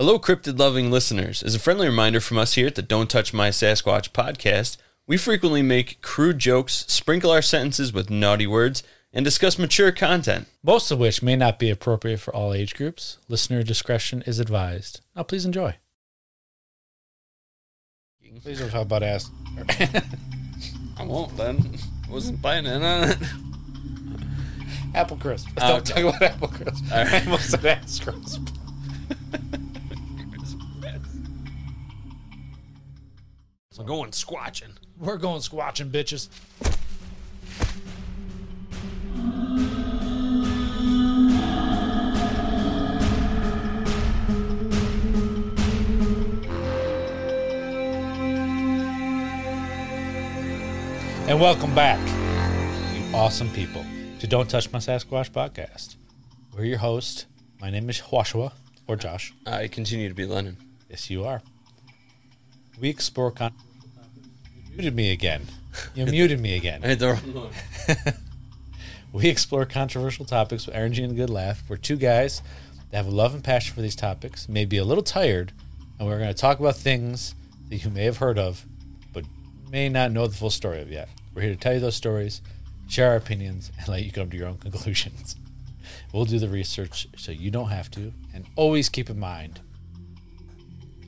Hello, cryptid loving listeners. As a friendly reminder from us here at the Don't Touch My Sasquatch podcast, we frequently make crude jokes, sprinkle our sentences with naughty words, and discuss mature content. most of which may not be appropriate for all age groups. Listener discretion is advised. Now, please enjoy. Please don't talk about ass. I won't then. I wasn't planning on it. apple crisp. Oh, don't okay. talk about apple crisp. All right. I almost said ass crisp. We're going squatching. We're going squatching, bitches. And welcome back, you awesome people, to Don't Touch My Sasquatch podcast. We're your host. My name is Joshua, or Josh. I continue to be Lennon. Yes, you are. We explore con. Muted me again. You muted me I again. hit the wrong one. We explore controversial topics with energy and a good laugh. We're two guys that have a love and passion for these topics, may be a little tired, and we're going to talk about things that you may have heard of, but may not know the full story of yet. We're here to tell you those stories, share our opinions, and let you come to your own conclusions. We'll do the research so you don't have to, and always keep in mind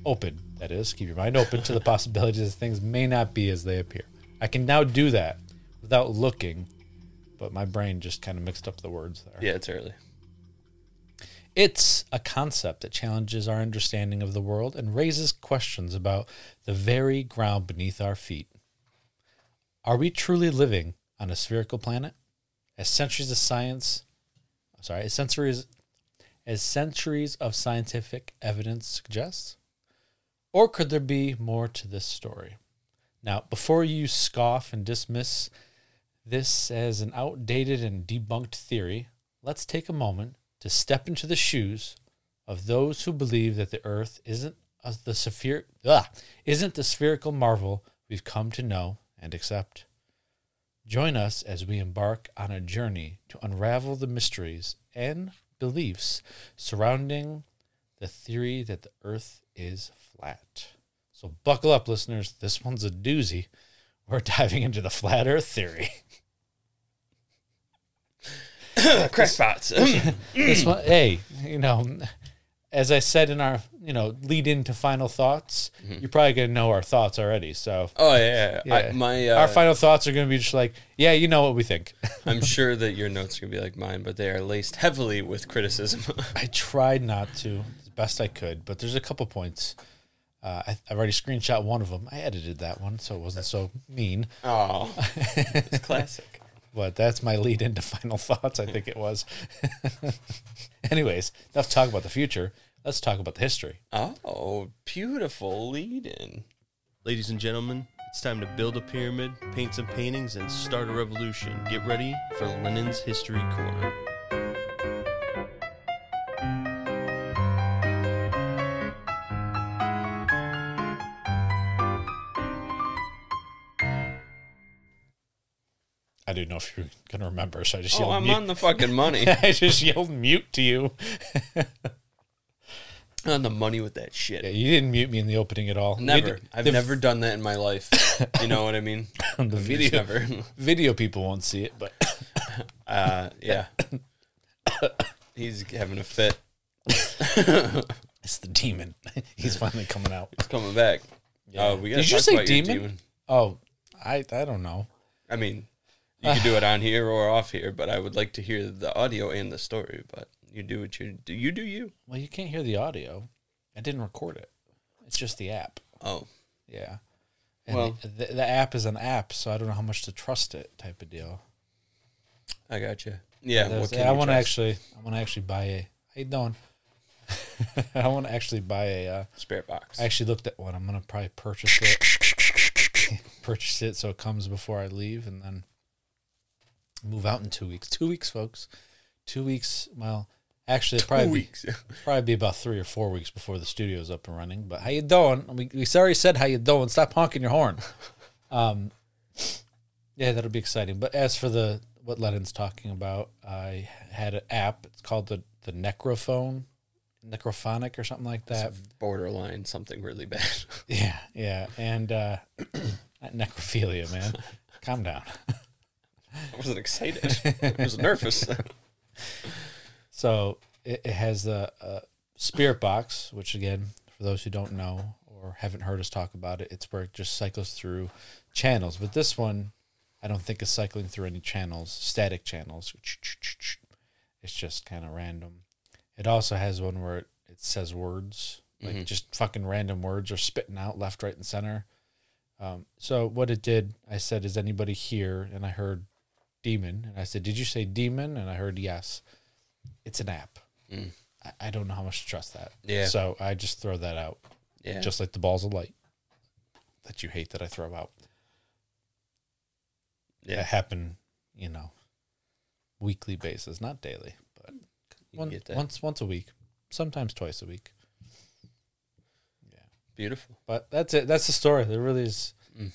open. That is, keep your mind open to the possibilities that things may not be as they appear. I can now do that without looking, but my brain just kind of mixed up the words there. Yeah, it's early. It's a concept that challenges our understanding of the world and raises questions about the very ground beneath our feet. Are we truly living on a spherical planet? As centuries of science, sorry, as centuries, as centuries of scientific evidence suggests? Or could there be more to this story? Now, before you scoff and dismiss this as an outdated and debunked theory, let's take a moment to step into the shoes of those who believe that the Earth isn't the sphere, ugh, isn't the spherical marvel we've come to know and accept. Join us as we embark on a journey to unravel the mysteries and beliefs surrounding the theory that the Earth is flat. So buckle up, listeners. This one's a doozy. We're diving into the flat Earth theory. Crackpots. this one, hey, you know, as I said in our, you know, lead into final thoughts, you're probably gonna know our thoughts already. So oh yeah, yeah, I, my uh, our final thoughts are gonna be just like, yeah, you know what we think. I'm sure that your notes are gonna be like mine, but they are laced heavily with criticism. I tried not to best I could, but there's a couple points. Uh, I, I've already screenshot one of them. I edited that one, so it wasn't so mean. oh, it's classic. But that's my lead into final thoughts. I think it was. Anyways, enough talk about the future. Let's talk about the history. Oh, beautiful lead in. Ladies and gentlemen, it's time to build a pyramid, paint some paintings, and start a revolution. Get ready for Lennon's History Corner. I didn't know if you were gonna remember, so I just Oh, yelled I'm mute. on the fucking money. I just yelled mute to you. on the money with that shit. Yeah, you didn't mute me in the opening at all. Never. Vid- I've never done that in my life. You know what I mean? the video never. video people won't see it, but Uh, yeah. He's having a fit. it's the demon. He's finally coming out. He's coming back. Oh, we Did you say your demon? Oh, I I don't know. I mean, you can do it on here or off here, but I would like to hear the audio and the story. But you do what you do. You do you. Well, you can't hear the audio. I didn't record it. It's just the app. Oh, Yeah. And Well- the, the app is an app, so I don't know how much to trust it, type of deal. I got you. Yeah. Can I want to actually, I want to actually buy a. How you doing? I want to actually buy a. Uh, spirit box. I actually looked at one. I'm gonna probably purchase it. purchase it so it comes before I leave, and then move out in two weeks. Two weeks, folks. Two weeks. Well, actually, probably Two be, probably be about three or four weeks before the studio's up and running. But how you doing? We we already said how you doing. Stop honking your horn. Um, yeah, that'll be exciting. But as for the what Lennon's talking about, I had an app. It's called the the Necrophone. necrophonic or something like that. Borderline something really bad. Yeah, yeah, and uh, necrophilia, man. Calm down. I wasn't excited. I was nervous. So it, it has the a spirit box, which again, for those who don't know or haven't heard us talk about it, it's where it just cycles through channels. But this one, I don't think is cycling through any channels, static channels. It's just kind of random. It also has one where it, it says words, like just fucking random words are spitting out left, right, and center. Um, so what it did, I said, "Is anybody here?" And I heard demon, and I said, "Did you say demon?" And I heard yes. It's an app. Mm. I, I don't know how much to trust that. Yeah. So I just throw that out, Yeah. just like the balls of light that you hate that I throw out. yeah. That happen, you know, weekly basis, not daily, but one, once once a week, sometimes twice a week. Yeah. Beautiful. But that's it. That's the story. There really is. Mm.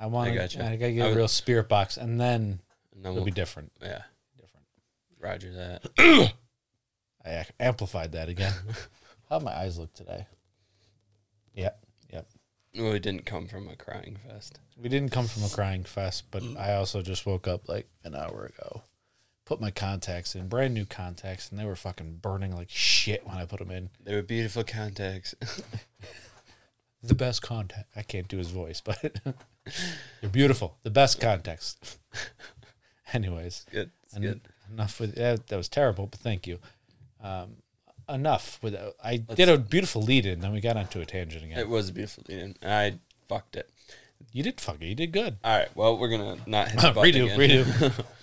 I want I to. gotcha. I gotta get I a was- real spirit box, and then And then it'll we'll, be different. yeah. Different. Roger that. I ac- amplified that again. How my eyes look today? Yep. Yep. well, it didn't come from a crying fest. We didn't come from a crying fest, but. I also just woke up like an hour ago. Put my contacts in, brand new contacts, and they were fucking burning like shit when I put them in. They were beautiful contacts. The best contact. I can't do his voice, but you're beautiful. The best contacts. Anyways, good. En- good. enough with that. That was terrible, but thank you. Um, enough with. I did a beautiful lead in, then we got onto a tangent again. It was a beautiful lead and I fucked it. you did fuck it. You did good. All right. Well, we're gonna not hit the redo, again. redo.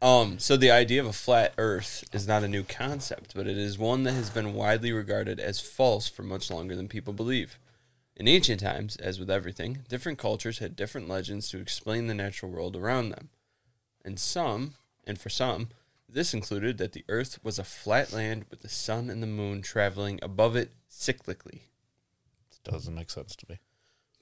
Um, so the idea of a flat Earth is not a new concept, but it is one that has been widely regarded as false for much longer than people believe. In ancient times, as with everything, different cultures had different legends to explain the natural world around them. And some, and for some, this included that the Earth was a flat land with the sun and the moon traveling above it cyclically. It Doesn't make sense to me.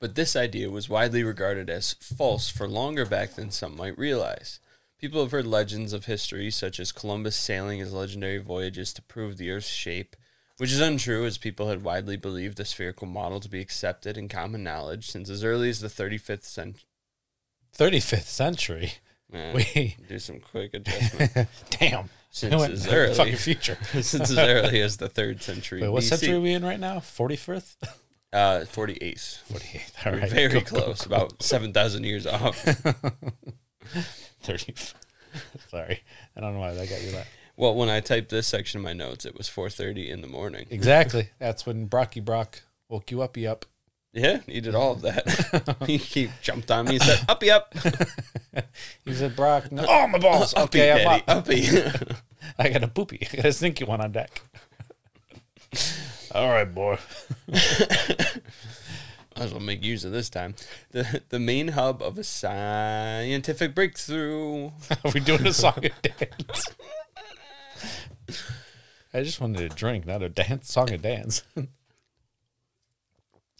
But this idea was widely regarded as false for longer back than some might realize. People have heard legends of history, such as Columbus sailing his legendary voyages to prove the Earth's shape, which is untrue as people had widely believed the spherical model to be accepted in common knowledge since as early as the 35th century. 35th century. We do some quick adjustment. damn. Since went as early- fucking future. since as early as the 3rd century. Wait, what BC. century are we in right now? 45th? Uh, 48th. 48th. All right. Very Go- close, about 7,000 years off. 30. Sorry. I don't know why that got you that. Well, when I typed this section of my notes, it was 4:30 in the morning. Exactly. That's when Brocky Brock woke you up, you up. Yeah, he did all of that. he, he jumped on me and said, "Uppy up, He said, Brock, no. oh, my balls. uppy, Okay, I'm daddy, up. uppy." I got a poopy. I got a stinky one on deck. All right, boy. I was gonna make use of this time. The the main hub of a scientific breakthrough. Are we doing a song and dance? I just wanted to drink, not a dance song and dance.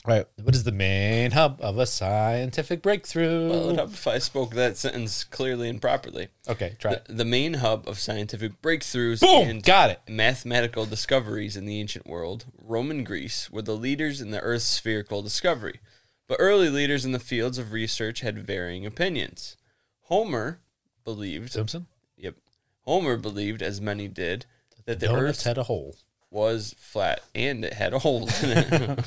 Right. What is the main hub of a scientific breakthrough? Well, it'd if I spoke that sentence clearly and properly. okay, try The, it. the main hub of scientific breakthroughs Boom! and Got it. mathematical discoveries in the ancient world, Roman Greece were the leaders in the Earth's spherical discovery. But early leaders in the fields of research had varying opinions. Homer believed Simpson? Yep. Homer believed, as many did, that the Donuts Earth had a hole. Was flat and it had a hole in it.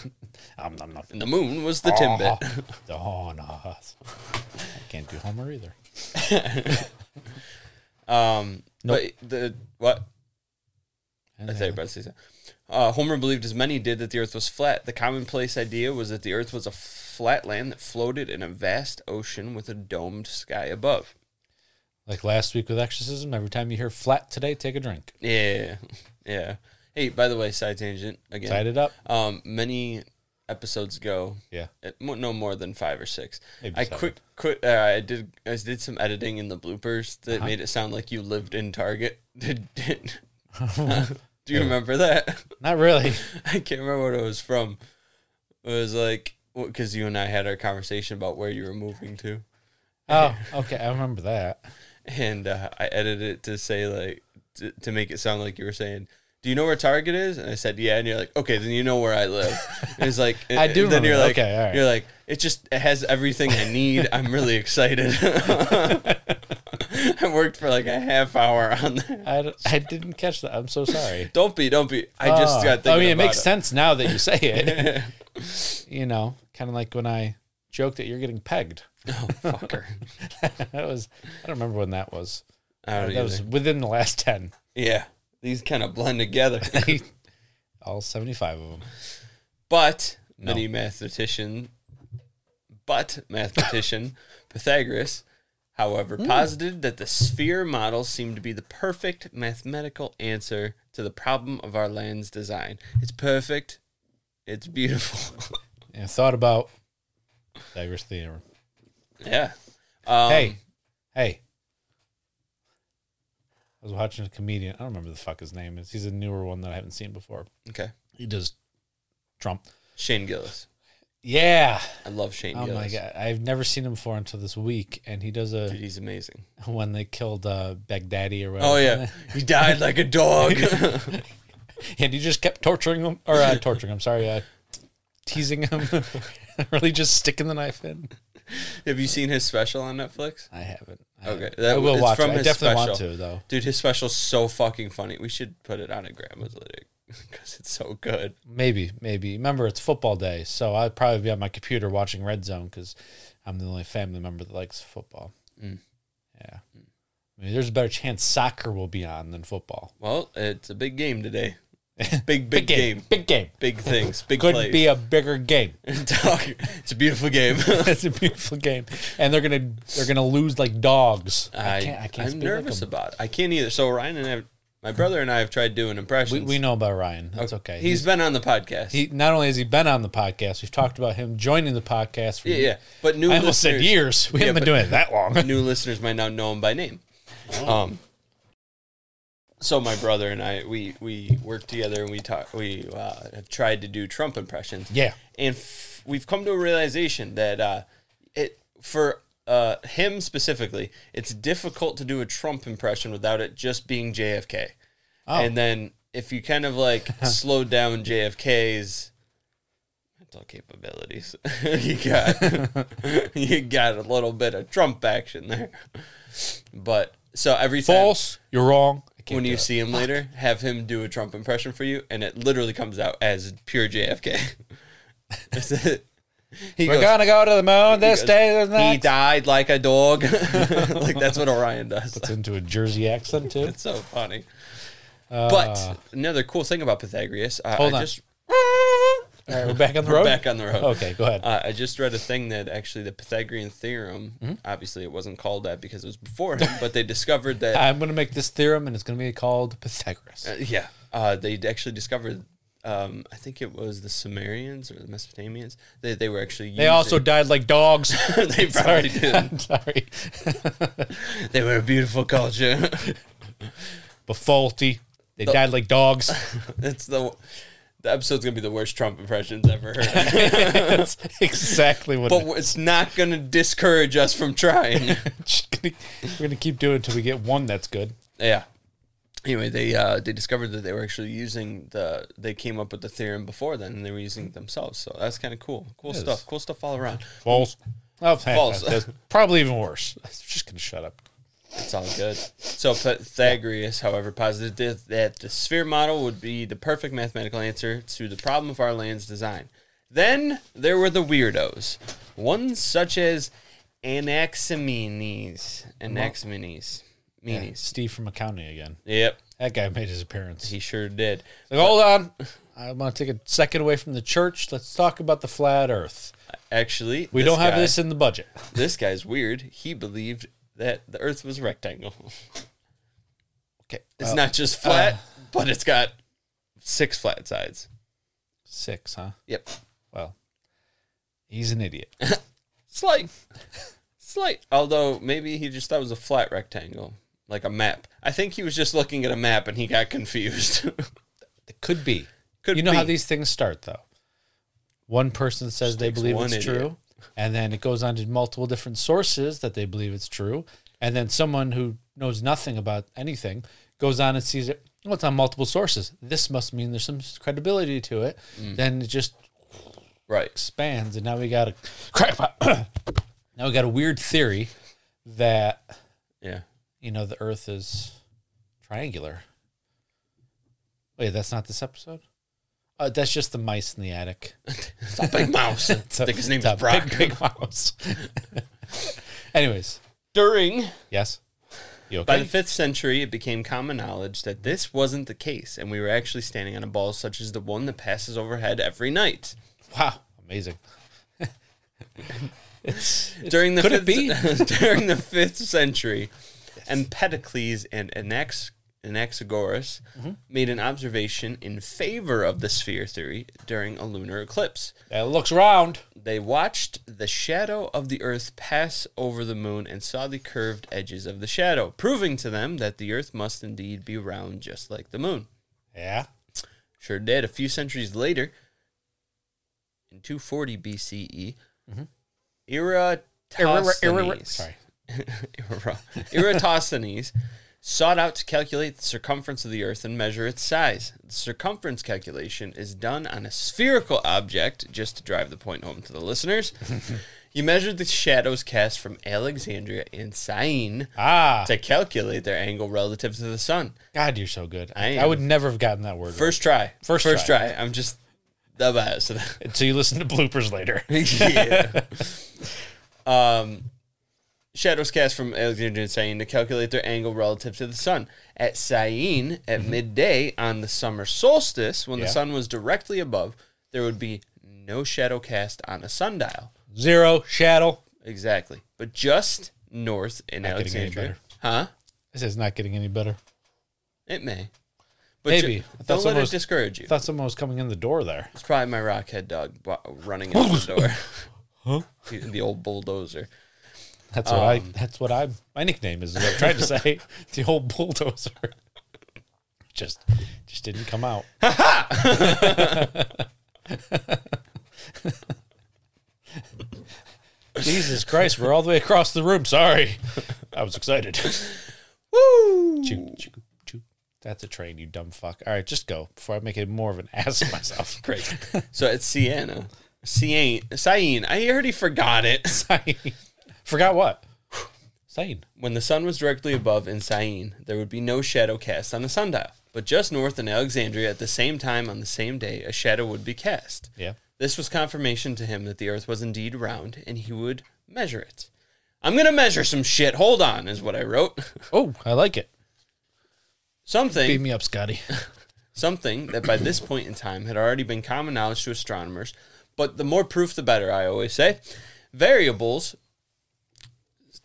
Um, nom, nom. and the moon was the timbit. Oh, no. I can't do Homer either. Um, Nope. But the what? I thought you about to say something. Uh, Homer believed, as many did, that the Earth was flat. The commonplace idea was that the Earth was a flat land that floated in a vast ocean with a domed sky above. Like last week with exorcism, every time you hear flat today, take a drink. Yeah, yeah. Hey, by the way, side tangent again. Tied it up. Um, many episodes ago, Yeah. it, no more than five or six. Maybe I seven. quit. Quit. Uh, I did. I did some editing in the bloopers that Uh-huh. made it sound like you lived in Target. Did, did, do you remember that? Not really. I can't remember what it was from. It was like because you and I had our conversation about where you were moving to, Oh, okay. I remember that. and uh, I edited it to say like to, to make it sound like you were saying "Do you know where Target is?" And I said, "Yeah." And you're like, "Okay, then you know where I live." And he's like, I do and Then remember you're like, Okay, all right. You're like, it just it has everything I need. I'm really excited. I worked for like a half hour on that. I, d- I didn't catch that. I'm so sorry. Don't be, don't be. I just Oh. got. Thinking I mean, it about makes sense now that you say it. you know, kind of like when I joked that you're getting pegged. Oh, fucker. that was I don't remember when that was. I don't that was within the last ten. Yeah, these kind of blend together. All seventy five of them. But No. many mathematician, but mathematician Pythagoras, however, Hmm. posited that the sphere model seemed to be the perfect mathematical answer to the problem of our land's design. It's perfect. It's beautiful. Yeah, thought about Pythagoras theorem. yeah. Um, hey, hey. I was watching a comedian. I don't remember the fuck his name is. He's a newer one that I haven't seen before. Okay. He does Trump. Shane Gillis. Yeah. I love Shane Oh Gillis. my god. I've never seen him before until this week. And he does a Dude, he's amazing. when they killed uh Baghdadi or whatever. Oh yeah, he died like a dog. and he just kept torturing him or uh, torturing him, sorry, uh teasing him. really just sticking the knife in. Have you seen his special on Netflix? I haven't. Okay, that- I will watch from it. I definitely want special. to though. Dude, his special's so fucking funny. We should put it on a Grandma's Lytic because it's so good. Maybe, maybe. Remember, it's football day, so I'd probably be on my computer watching Red Zone because I'm the only family member that likes football. Mm. Yeah. I mean, there's a better chance soccer will be on than football. Well, it's a big game today. Big, big, game. Big game. Big things. Big Could plays. be a bigger game. Dog, it's a beautiful game. it's a beautiful game, and they're gonna they're gonna lose like dogs. I, I, can't. I can't. I'm nervous like about it. I can't either. So Ryan and I, my brother and I have tried doing impressions. We, we know about Ryan. That's okay. He's been on the podcast. he not only has he been on the podcast, we've talked about him joining the podcast. For yeah, yeah. But new I almost said years. We Yeah, haven't been doing it that long. new listeners might not know him by name. Um, so my brother and I, we we work together and we talk. We uh, have tried to do Trump impressions. Yeah. and f- we've come to a realization that uh, it for uh, him specifically, it's difficult to do a Trump impression without it just being JFK. Oh. And then if you kind of like slow down JFK's mental capabilities, you got you got a little bit of Trump action there. But so every time False. You're wrong. When you it. see him later, have him do a Trump impression for you, and it literally comes out as pure JFK. That's it. He we're goes, gonna go to the moon this goes, day. He died like a dog. like that's what Orion does. It's into a Jersey accent too. It's so funny. Uh, But another cool thing about Pythagoras, uh, Hold I on. just all right, we're back on the we're road. back on the road. Okay, go ahead. Uh, I just read a thing that actually the Pythagorean theorem, Mm-hmm. obviously it wasn't called that because it was before him, but they discovered that I'm gonna make this theorem, and it's gonna be called Pythagoras. Uh, yeah, uh, they actually discovered. Um, I think it was the Sumerians or the Mesopotamians. They, they were actually. they also died like dogs. they probably did. I'm sorry, They were a beautiful culture. but faulty. They died like dogs. It's the the episode's gonna be the worst Trump impressions ever heard. That's exactly what. but it- it's not gonna discourage us from trying. gonna- we're gonna keep doing it until we get one that's good. yeah. Anyway, they uh, they discovered that they were actually using the. They came up with the theorem before then, and they were using it themselves. So that's kind of cool. Cool stuff. Cool stuff all around. False. Oh, False. That's probably even worse. I'm just gonna shut up. It's all good. So Pythagoras, however, posited that- the sphere model would be the perfect mathematical answer to the problem of our land's design. Then there were the weirdos, ones such as Anaximenes. Anaximenes. Yeah, Steve from accounting again. Yep, That guy made his appearance. he sure did. Like, hold on. I want to take a second away from the church. Let's talk about the flat Earth. Actually, We don't have this in the budget. This guy's weird. He believed that the Earth was a rectangle. Okay, It's well, not just flat, uh, but it's got six flat sides. six, huh? Yep. Well, he's an idiot. Slight. Slight. Although maybe he just thought it was a flat rectangle, like a map. I think he was just looking at a map and he got confused. It could be. Could you know how these things start, though. One person says they believe it's idiot. true, and then it goes on to multiple different sources that they believe it's true, and then someone who knows nothing about anything goes on and sees it. Well, it's on multiple sources. This must mean there's some credibility to it. Mm. Then it just Right. expands, and now we got a crap. now we got a weird theory that Yeah. you know the Earth is triangular. Wait, that's not this episode. Uh, that's just the mice in the attic. It's a big mouse. I It's a- think his name's it's a Brock. Big, big mouse. Anyways, During yes. You by the fifth century, it became common knowledge that this wasn't the case, and we were actually standing on a ball such as the one that passes overhead every night. wow, amazing. it's, During the could it fifth, be? during the fifth century, Empedocles and Anax, Anaxagoras Mm-hmm. made an observation in favor of the sphere theory during a lunar eclipse. It looks round. They watched the shadow of the Earth pass over the moon and saw the curved edges of the shadow, proving to them that the Earth must indeed be round just like the moon. Yeah. Sure did. A few centuries later, in 240 BCE, Eratosthenes, Sorry. Era- Eratosthenes sought out to calculate the circumference of the Earth and measure its size. The circumference calculation is done on a spherical object, just to drive the point home to the listeners. he measured the shadows cast from Alexandria and Syene Ah, to calculate their angle relative to the sun. God, you're so good. I I, would never have gotten that word right. First try. First First try. try. I'm just the best. until you listen to bloopers later. yeah. um, shadows cast from Alexandria and Syene to calculate their angle relative to the sun. At Syene, at mm-hmm. midday on the summer solstice, when Yeah. the sun was directly above, there would be no shadow cast on a sundial. Zero shadow. Exactly. But just north in Not getting any Alexandria. better. Huh? This is not getting any better. It may. But Maybe. ju- I don't let it was- discourage you. I thought someone was coming in the door there. It's probably my rockhead dog running out the door. Huh? The- the old bulldozer. That's what I. Um, That's what I. My nickname is. What I'm trying to say. the old bulldozer. Just, just didn't come out. Jesus Christ, we're all the way across the room. Sorry, I was excited. Woo! Choo, choo, choo. That's a train, you dumb fuck. All right, just go before I make it more of an ass of myself. Great. So it's Sienna. Siene. Syene. I already forgot it. Syene. Forgot what? Sane. When the sun was directly above in Syene, there would be no shadow cast on the sundial. But just north in Alexandria, at the same time on the same day, a shadow would be cast. Yeah. This was confirmation to him that the earth was indeed round, and he would measure it. I'm gonna measure some shit. Hold on, is what I wrote. Oh, I like it. Something Beat me up, Scotty. something that by this point in time had already been common knowledge to astronomers, but the more proof the better, I always say. Variables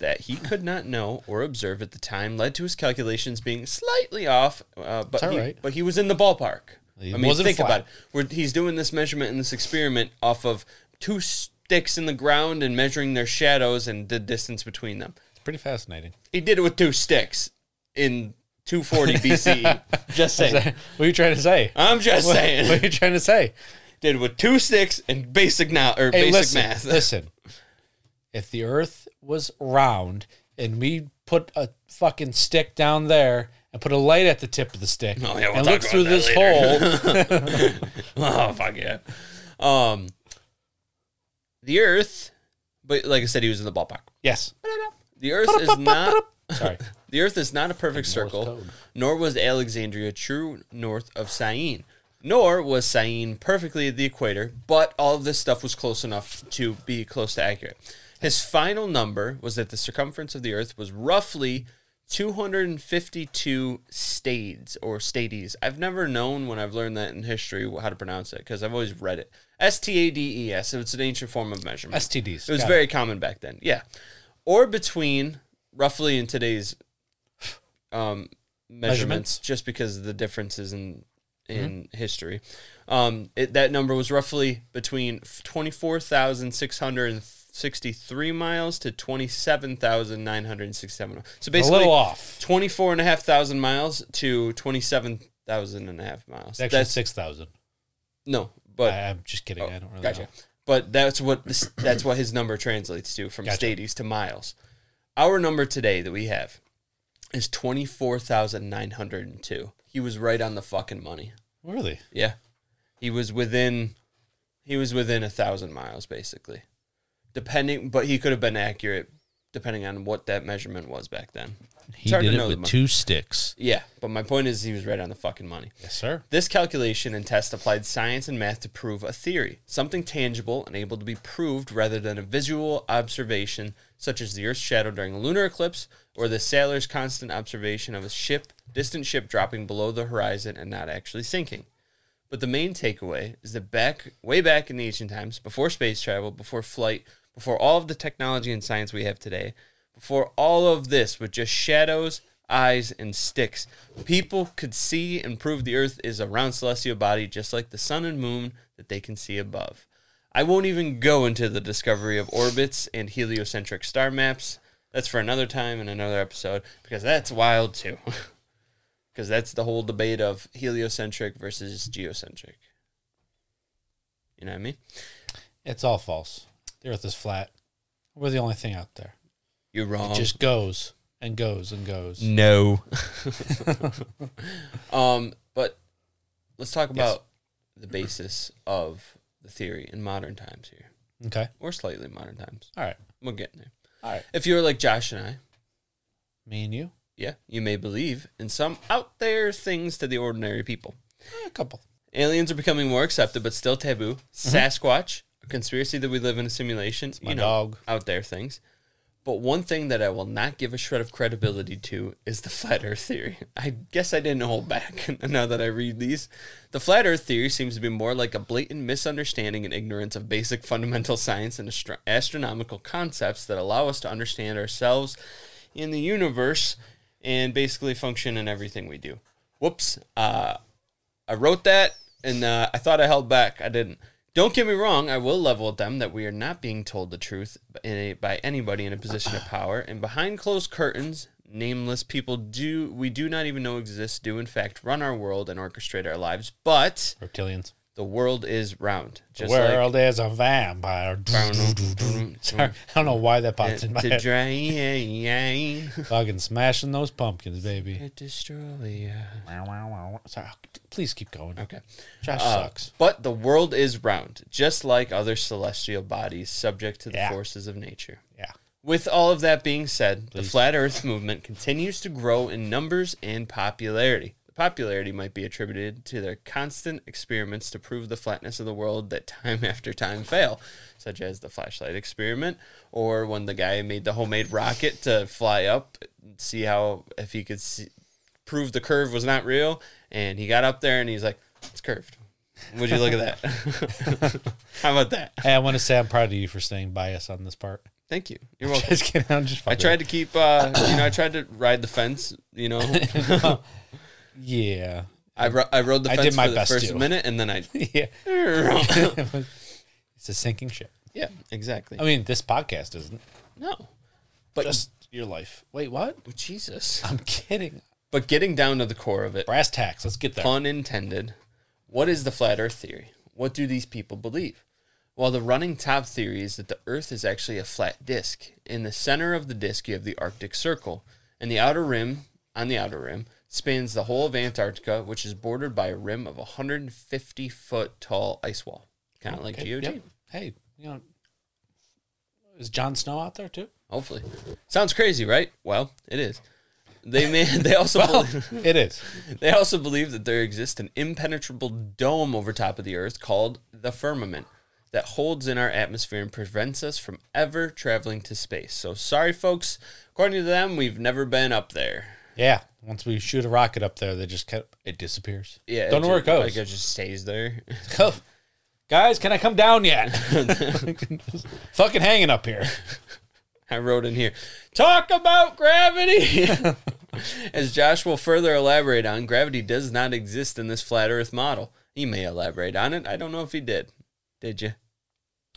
that he could not know or observe at the time led to his calculations being slightly off, uh, but, he, right. but he was in the ballpark. He I mean, wasn't think flat. about it. Where he's doing this measurement in this experiment off of two sticks in the ground and measuring their shadows and the distance between them. It's pretty fascinating. He did it with two sticks in 240 BCE. Just saying. What are you trying to say? I'm just What, saying. what are you trying to say? did with two sticks and basic now or Hey, basic listen, math. listen. If the Earth was round and we put a fucking stick down there and put a light at the tip of the stick Oh, yeah, we'll and talk look through that this hole, oh fuck yeah. Um, the Earth, but like I said, he was in the ballpark. yes. The Earth is not. Sorry. The Earth is not a perfect circle, code. nor was Alexandria true north of Syene. Nor was Syene perfectly at the equator, but all of this stuff was close enough to be close to accurate. His final number was that the circumference of the Earth was roughly 252 stades or stades. I've never known when I've learned that in history how to pronounce it because I've always read it. S T A D E S. So it's an ancient form of measurement. STDs. It was Got very common back then. Yeah. Or between roughly in today's um, measurements, Measurements? just because of the differences in in history. Um, it, that number was roughly between 24,663 miles to 27,967 miles. So A basically, little off. 24 and a half thousand miles to 27,000 and a half miles. It's actually That's, 6,000. no, but I- I'm just kidding. Oh, I don't really gotcha. know. But that's what this, that's what his number translates to from Gotcha. stadies to miles. Our number today that we have is twenty four thousand nine hundred and two. he was right on the fucking money. Really? Yeah. He was within he was within a thousand miles basically. Depending but he could have been accurate depending on what that measurement was back then. He did it know with the- two sticks. Yeah, but my point is he was right on the fucking money. Yes, sir. This calculation and test applied science and math to prove a theory, something tangible and able to be proved rather than a visual observation, such as the Earth's shadow during a lunar eclipse or the sailor's constant observation of a ship, distant ship dropping below the horizon and not actually sinking. But the main takeaway is that back, way back in the ancient times, before space travel, before flight, before all of the technology and science we have today, before all of this with just shadows, eyes, and sticks, people could see and prove the Earth is a round celestial body just like the sun and moon that they can see above. I won't even go into the discovery of orbits and heliocentric star maps. That's for another time and another episode because that's wild too. Because that's the whole debate of heliocentric versus geocentric. You know what I mean? It's all false. The Earth is flat. We're the only thing out there. You're wrong. It just goes and goes and goes. no. um, but let's talk about the basis of the theory in modern times here, Okay. or slightly modern times. All right. We'll get there. All right. If you're like Josh and I, Me and you. yeah, you may believe in some out there things to the ordinary people. A couple. Aliens are becoming more accepted, but still taboo. Sasquatch, a conspiracy that we live in a simulation. my you know, dog. out there things. But one thing that I will not give a shred of credibility to is the flat Earth theory. I guess I didn't hold back. now that I read these, the flat Earth theory seems to be more like a blatant misunderstanding and ignorance of basic fundamental science and astro- astronomical concepts that allow us to understand ourselves in the universe and basically function in everything we do. Whoops. Uh, I wrote that and uh, I thought I held back. I didn't. Don't get me wrong. I will level at them that we are not being told the truth a, by anybody in a position of power, and behind closed curtains, nameless people do we do not even know exist do in fact run our world and orchestrate our lives. But Reptilians. The world is round, Just The world is a vampire. Sorry, I don't know why that popped in my head. drain, Fucking smashing those pumpkins, baby. to destroy. Sorry, please keep going. Okay. Josh Uh, sucks. But the world is round, just like other celestial bodies, subject to the Yeah. forces of nature. Yeah. With all of that being said, the flat Earth movement continues to grow in numbers and popularity. Popularity might be attributed to their constant experiments to prove the flatness of the world that time after time fail, such as the flashlight experiment, or when the guy made the homemade rocket to fly up, see how if he could see, prove the curve was not real, and he got up there and he's like, "It's curved." Would you look at that? how about that? Hey, I want to say I'm proud of you for staying biased on this part. Thank you. You're welcome. Just kidding. I'm just I tried to keep, uh, you know, I tried to ride the fence. You know, Yeah. I, ro- I rode the I fence did my for the best first too. minute, and then I. yeah. It's a sinking ship. Yeah, exactly. I mean, this podcast isn't no, but just your life. Wait, what? Oh, Jesus. I'm kidding. But getting down to the core of it, Brass tacks. Let's get there. pun intended. What is the flat Earth theory? What do these people believe? Well, the running top theory is that the Earth is actually a flat disk. In the center of the disk, you have the Arctic Circle, and the outer rim, on the outer rim, spans the whole of Antarctica, which is bordered by a rim of 150 foot tall ice wall, kind of like Okay, GOT. yep. Hey, you know, is Jon Snow out there too? Hopefully, sounds crazy, right? Well, it is. They may, they also believe, It is. they also believe that there exists an impenetrable dome over top of the Earth called the firmament that holds in our atmosphere and prevents us from ever traveling to space. So sorry, folks. According to them, we've never been up there. Yeah. Once we shoot a rocket up there, they just kept, it disappears. Yeah, Don't know where it goes. Like it just stays there. Go. Guys, can I come down yet? Fucking hanging up here. I wrote in here, talk about gravity. As Josh will further elaborate on, gravity does not exist in this flat Earth model. He may elaborate on it. I don't know if he did. Did you?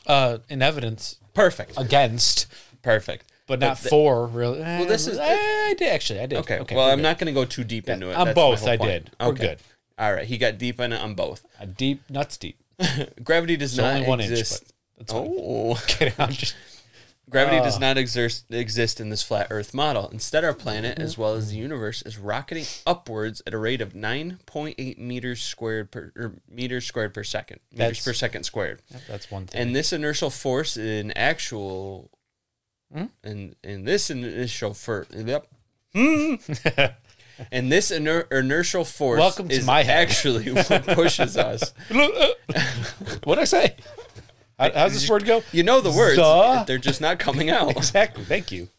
Uh, in evidence Perfect. against, Perfect. But not th- for. Really. Well, this is- I did actually. I did. Okay. Okay. well, I'm good. not going to go too deep into it. On That's both, I point. did. We're Okay. good. All right. He got deep in it on both. A deep, nuts deep. Gravity does It's not only one exist. fine. oh. Kidding. I'm just Gravity does Ah. not exert, exist in this flat Earth model. Instead, our planet, as well as the universe, is rocketing upwards at a rate of 9.8 meters squared per or meters squared per second. Meters per second squared. That's one thing. And this inertial force in actual, Hmm? and in this inertial for yep. and this iner- inertial force Welcome to is my head. actually what pushes us. What'd I say? How, how's this word go? You know the words; The- they're just not coming out. Exactly. Thank you.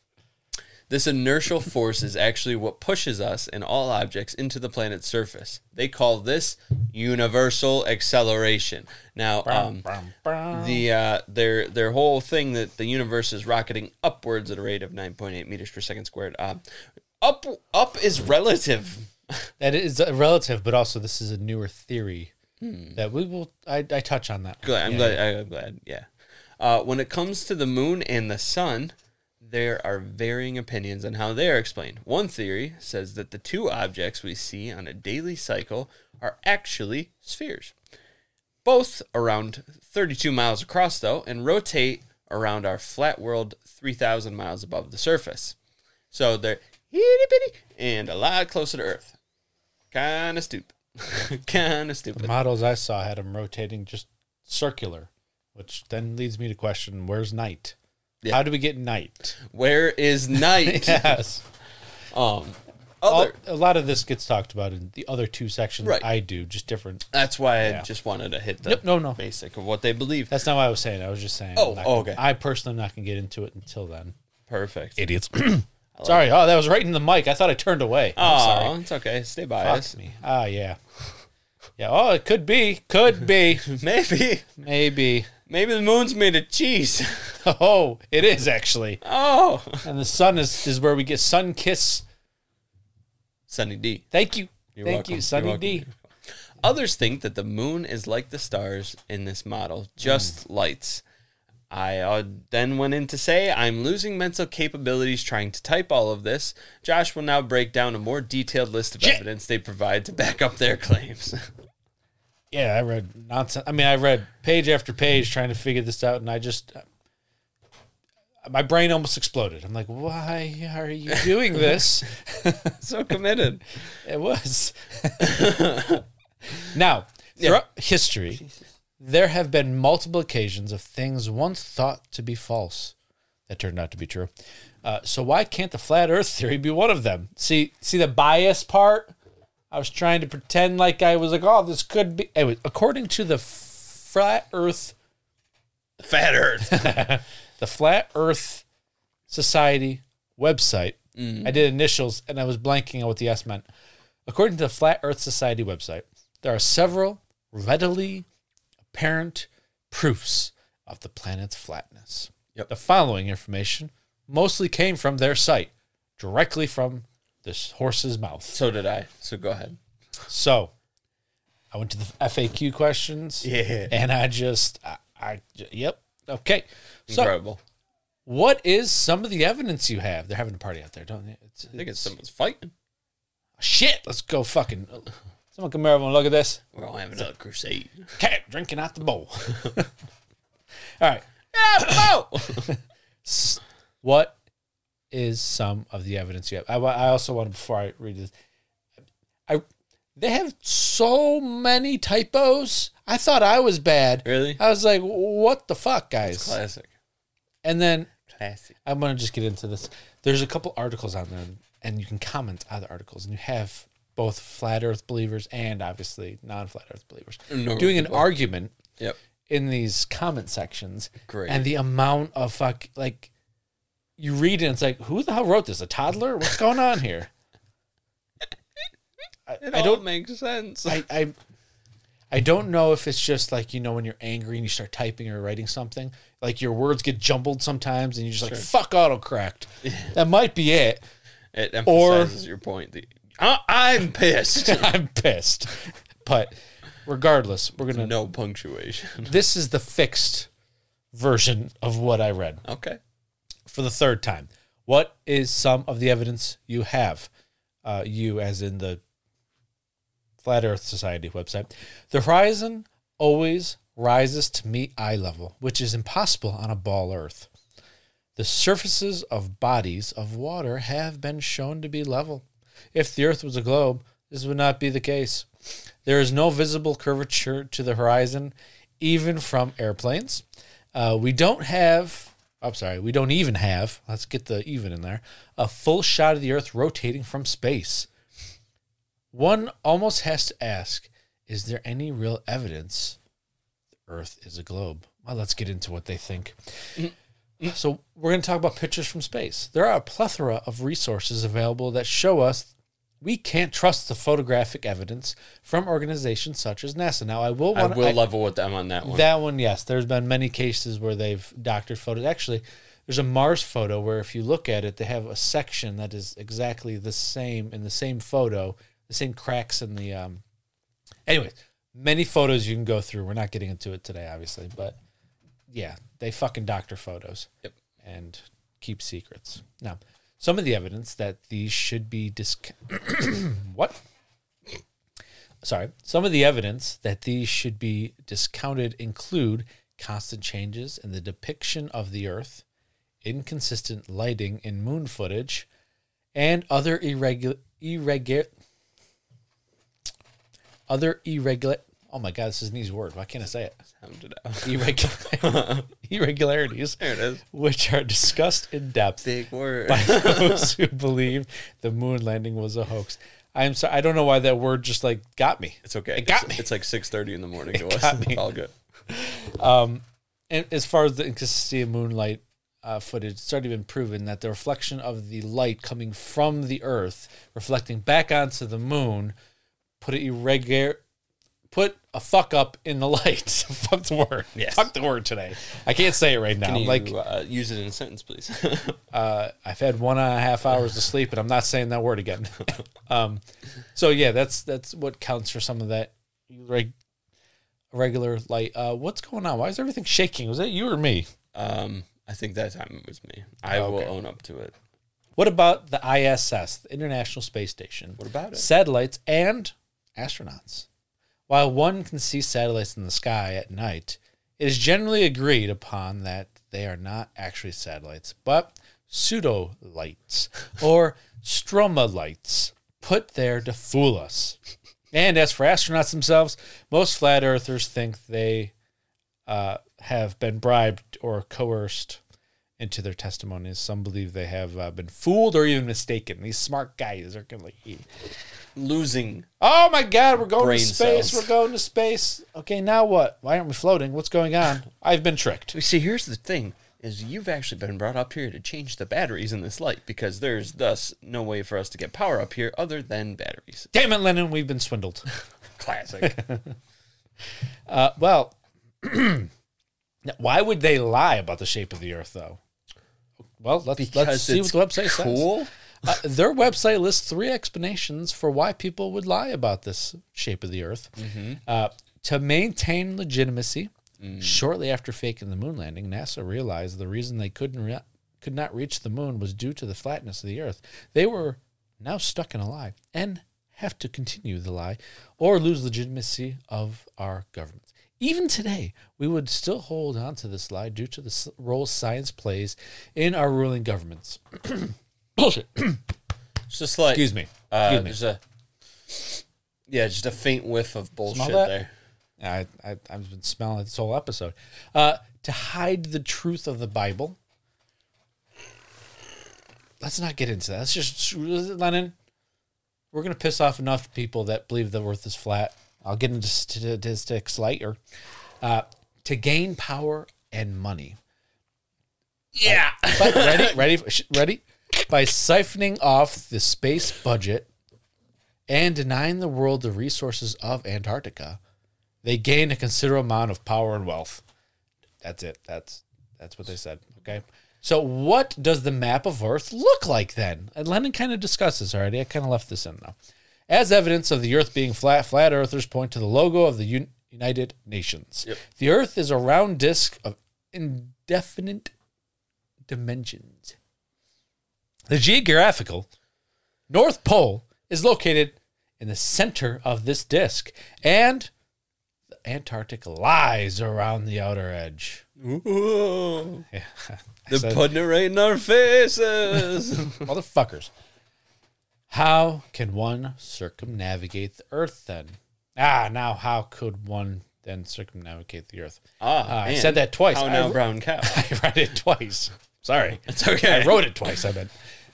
This inertial force is actually what pushes us and all objects into the planet's surface. They call this universal acceleration. Now, um, the uh, their their whole thing that the universe is rocketing upwards at a rate of 9.8 meters per second squared. Uh, up up is relative. That is uh, relative, but also this is a newer theory that we will. I, I touch on that. Good. I'm Yeah, glad. I'm glad. Yeah. Uh, when it comes to the moon and the sun, there are varying opinions on how they are explained. One theory says that the two objects we see on a daily cycle are actually spheres, both around 32 miles across, though, and rotate around our flat world 3,000 miles above the surface. So they're itty bitty and a lot closer to Earth. Kind of stupid. kind of stupid. The models I saw had them rotating just circular, which then leads me to question: Where's night? Yeah. How do we get night? Where is night? yes. Um, All, a lot of this gets talked about in the other two sections. Right. I do just different. That's why I Yeah. just wanted to hit the Nope, no, no. basic of what they believe. That's not what I was saying. I was just saying. Oh, oh, gonna- okay. I personally am not going to get into it until then. Perfect. Idiots. Sorry. Oh, that was right in the mic. I thought I turned away. I'm Oh, sorry. it's okay. Stay biased. Fuck me. Ah, yeah. Yeah. Oh, it could be. Could be. Maybe, Maybe. Maybe the moon's made of cheese. Oh, it is actually. Oh, And the sun is is where we get sun kiss. Sunny D. Thank you. You're Thank welcome. you, Sunny. D. Others think that the moon is like the stars in this model, just lights. I uh, then went in to say I'm losing mental capabilities trying to type all of this. Josh will now break down a more detailed list of Shit. evidence they provide to back up their claims. Yeah, I read nonsense. I mean, I read page after page trying to figure this out, and I just uh, my brain almost exploded. I'm like, why are you doing this? so committed. it was. now, throughout history, there have been multiple occasions of things once thought to be false that turned out to be true. Uh, so why can't the flat Earth theory be one of them? See, see the bias part. I was trying to pretend like I was like, oh, this could be. Anyway, according to the flat Earth, Fat Earth. the Flat Earth Society website, mm-hmm. I did initials and I was blanking on what the S meant. According to the Flat Earth Society website, there are several readily apparent proofs of the planet's flatness. Yep. The following information mostly came from their site, directly from this horse's mouth. So did I. So go ahead. So, I went to the FAQ questions. Yeah. And I just, I, yep. Okay. So, Incredible. what is some of the evidence you have? They're having a party out there, don't they? It's, I think it's someone's fighting. shit. Let's go fucking. Someone come over and look at this. We're gonna have another crusade. Cat drinking out the bowl. All right. S- What is some of the evidence you have? I, I also want to, before I read this, I they have so many typos. I thought I was bad. Really? I was like, what the fuck, guys? Classic. And then Classic. I'm to just get into this. There's a couple articles on there, and you can comment on the articles, and you have both flat Earth believers and obviously non-flat Earth believers doing an people. argument Yep. in these comment sections. Great. And the amount of fuck, like, you read it, and it's like, who the hell wrote this? A toddler? What's going on here? I, It I don't. make sense. I, I I don't know if it's just like you know when you're angry and you start typing or writing something, like your words get jumbled sometimes, and you're just like fuck autocorrect. That might be it. it or- emphasizes your point. I- I'm pissed. I'm pissed, but regardless, we're gonna. no punctuation. This is the fixed version of what I read Okay. For the third time. What is some of the evidence you have? Uh, you, as in the Flat Earth Society website. The horizon always rises to meet eye level, which is impossible on a ball Earth. The surfaces of bodies of water have been shown to be level. If the Earth was a globe, this would not be the case. There is no visible curvature to the horizon, even from airplanes. Uh, we don't have, I'm sorry, we don't even have, let's get the even in there, a full shot of the Earth rotating from space. One almost has to ask is there any real evidence the Earth is a globe? Well, let's get into what they think. So, we're going to talk about pictures from space. There are a plethora of resources available that show us we can't trust the photographic evidence from organizations such as NASA. Now, I will I want will level with them on that one. that one, yes. There's been many cases where they've doctored photos. Actually, there's a Mars photo where if you look at it, they have a section that is exactly the same in the same photo, the same cracks in the. Um... Anyway, many photos you can go through. We're not getting into it today, obviously, but yeah, they fucking doctor photos Yep. and keep secrets. Now, some of the evidence that these should be disc. what? Sorry. Some of the evidence that these should be discounted include constant changes in the depiction of the Earth, inconsistent lighting in moon footage, and other irregular irregular other irregular. Oh my god, this is an easy word. Why can't I say it? Out. Irregular, irregularities, There it is. which are discussed in depth Big word. by those who believe the moon landing was a hoax. I'm sorry, I don't know why that word just like got me. It's okay. It got it's, me. It's like six thirty in the morning to It us. got me. All good. And as far as the inconsistency of moonlight uh, footage, it's already been proven that the reflection of the light coming from the Earth, reflecting back onto the moon, put it irregular, put a fuck up in the light. fuck the word. Yes. Fuck the word today. I can't say it right now. Can you like uh, use it in a sentence, please? uh, I've had one and a half hours of sleep, and I'm not saying that word again. um, so yeah, that's that's what counts for some of that reg- regular light. Uh, what's going on? Why is everything shaking? Was that you or me? um, I think that time it was me. I Okay. will own up to it. What about the ISS, the International Space Station? What about it? Satellites and astronauts. While one can see satellites in the sky at night, it is generally agreed upon that they are not actually satellites, but pseudolites or stratellites put there to fool us. And as for astronauts themselves, most flat earthers think they uh, have been bribed or coerced into their testimonies. Some believe they have uh, been fooled or even mistaken. These smart guys are going to like, Losing. oh my God, we're going to space. cells. We're going to space. Okay, now what? Why aren't we floating? What's going on? I've been tricked. See, here's the thing: is you've actually been brought up here to change the batteries in this light because there's thus no way for us to get power up here other than batteries. Damn it, Lennon, we've been swindled. Classic. Uh, well, why would they lie about the shape of the Earth, though? Well, let's, let's see what the website says. Uh, their website lists three explanations for why people would lie about this shape of the Earth. Uh, to maintain legitimacy, shortly after faking the moon landing, NASA realized the reason they couldn't re- could not reach the moon was due to the flatness of the Earth. They were now stuck in a lie and have to continue the lie or lose legitimacy of our governments. Even today, we would still hold on to this lie due to the role science plays in our ruling governments. Bullshit. It's just like Excuse me. Uh, Excuse me. There's a yeah, just a faint whiff of bullshit there. I, I, I've been smelling it this whole episode. Uh, to hide the truth of the Bible. Let's not get into that. Let's just, Lennon, we're going to piss off enough people that believe the earth is flat. I'll get into statistics later. Uh, to gain power and money. Yeah. But ready, ready, ready? By siphoning off the space budget and denying the world the resources of Antarctica, they gain a considerable amount of power and wealth. That's it. That's that's what they said. Okay. So what does the map of Earth look like then? And Lennon kind of discussed this already. I kind of left this in though. As evidence of the Earth being flat, flat Earthers point to the logo of the Un- United Nations. Yep. The Earth is a round disk of indefinite dimensions. The geographical North Pole is located in the center of this disk, and the Antarctic lies around the outer edge. Ooh, Yeah. they're said- putting it right in our faces. Motherfuckers. How can one circumnavigate the Earth then? Ah, now how could one then circumnavigate the Earth? ah, Uh, I said that twice. How I- now, brown cow? I read it twice. Sorry. It's okay. I wrote it twice, I meant.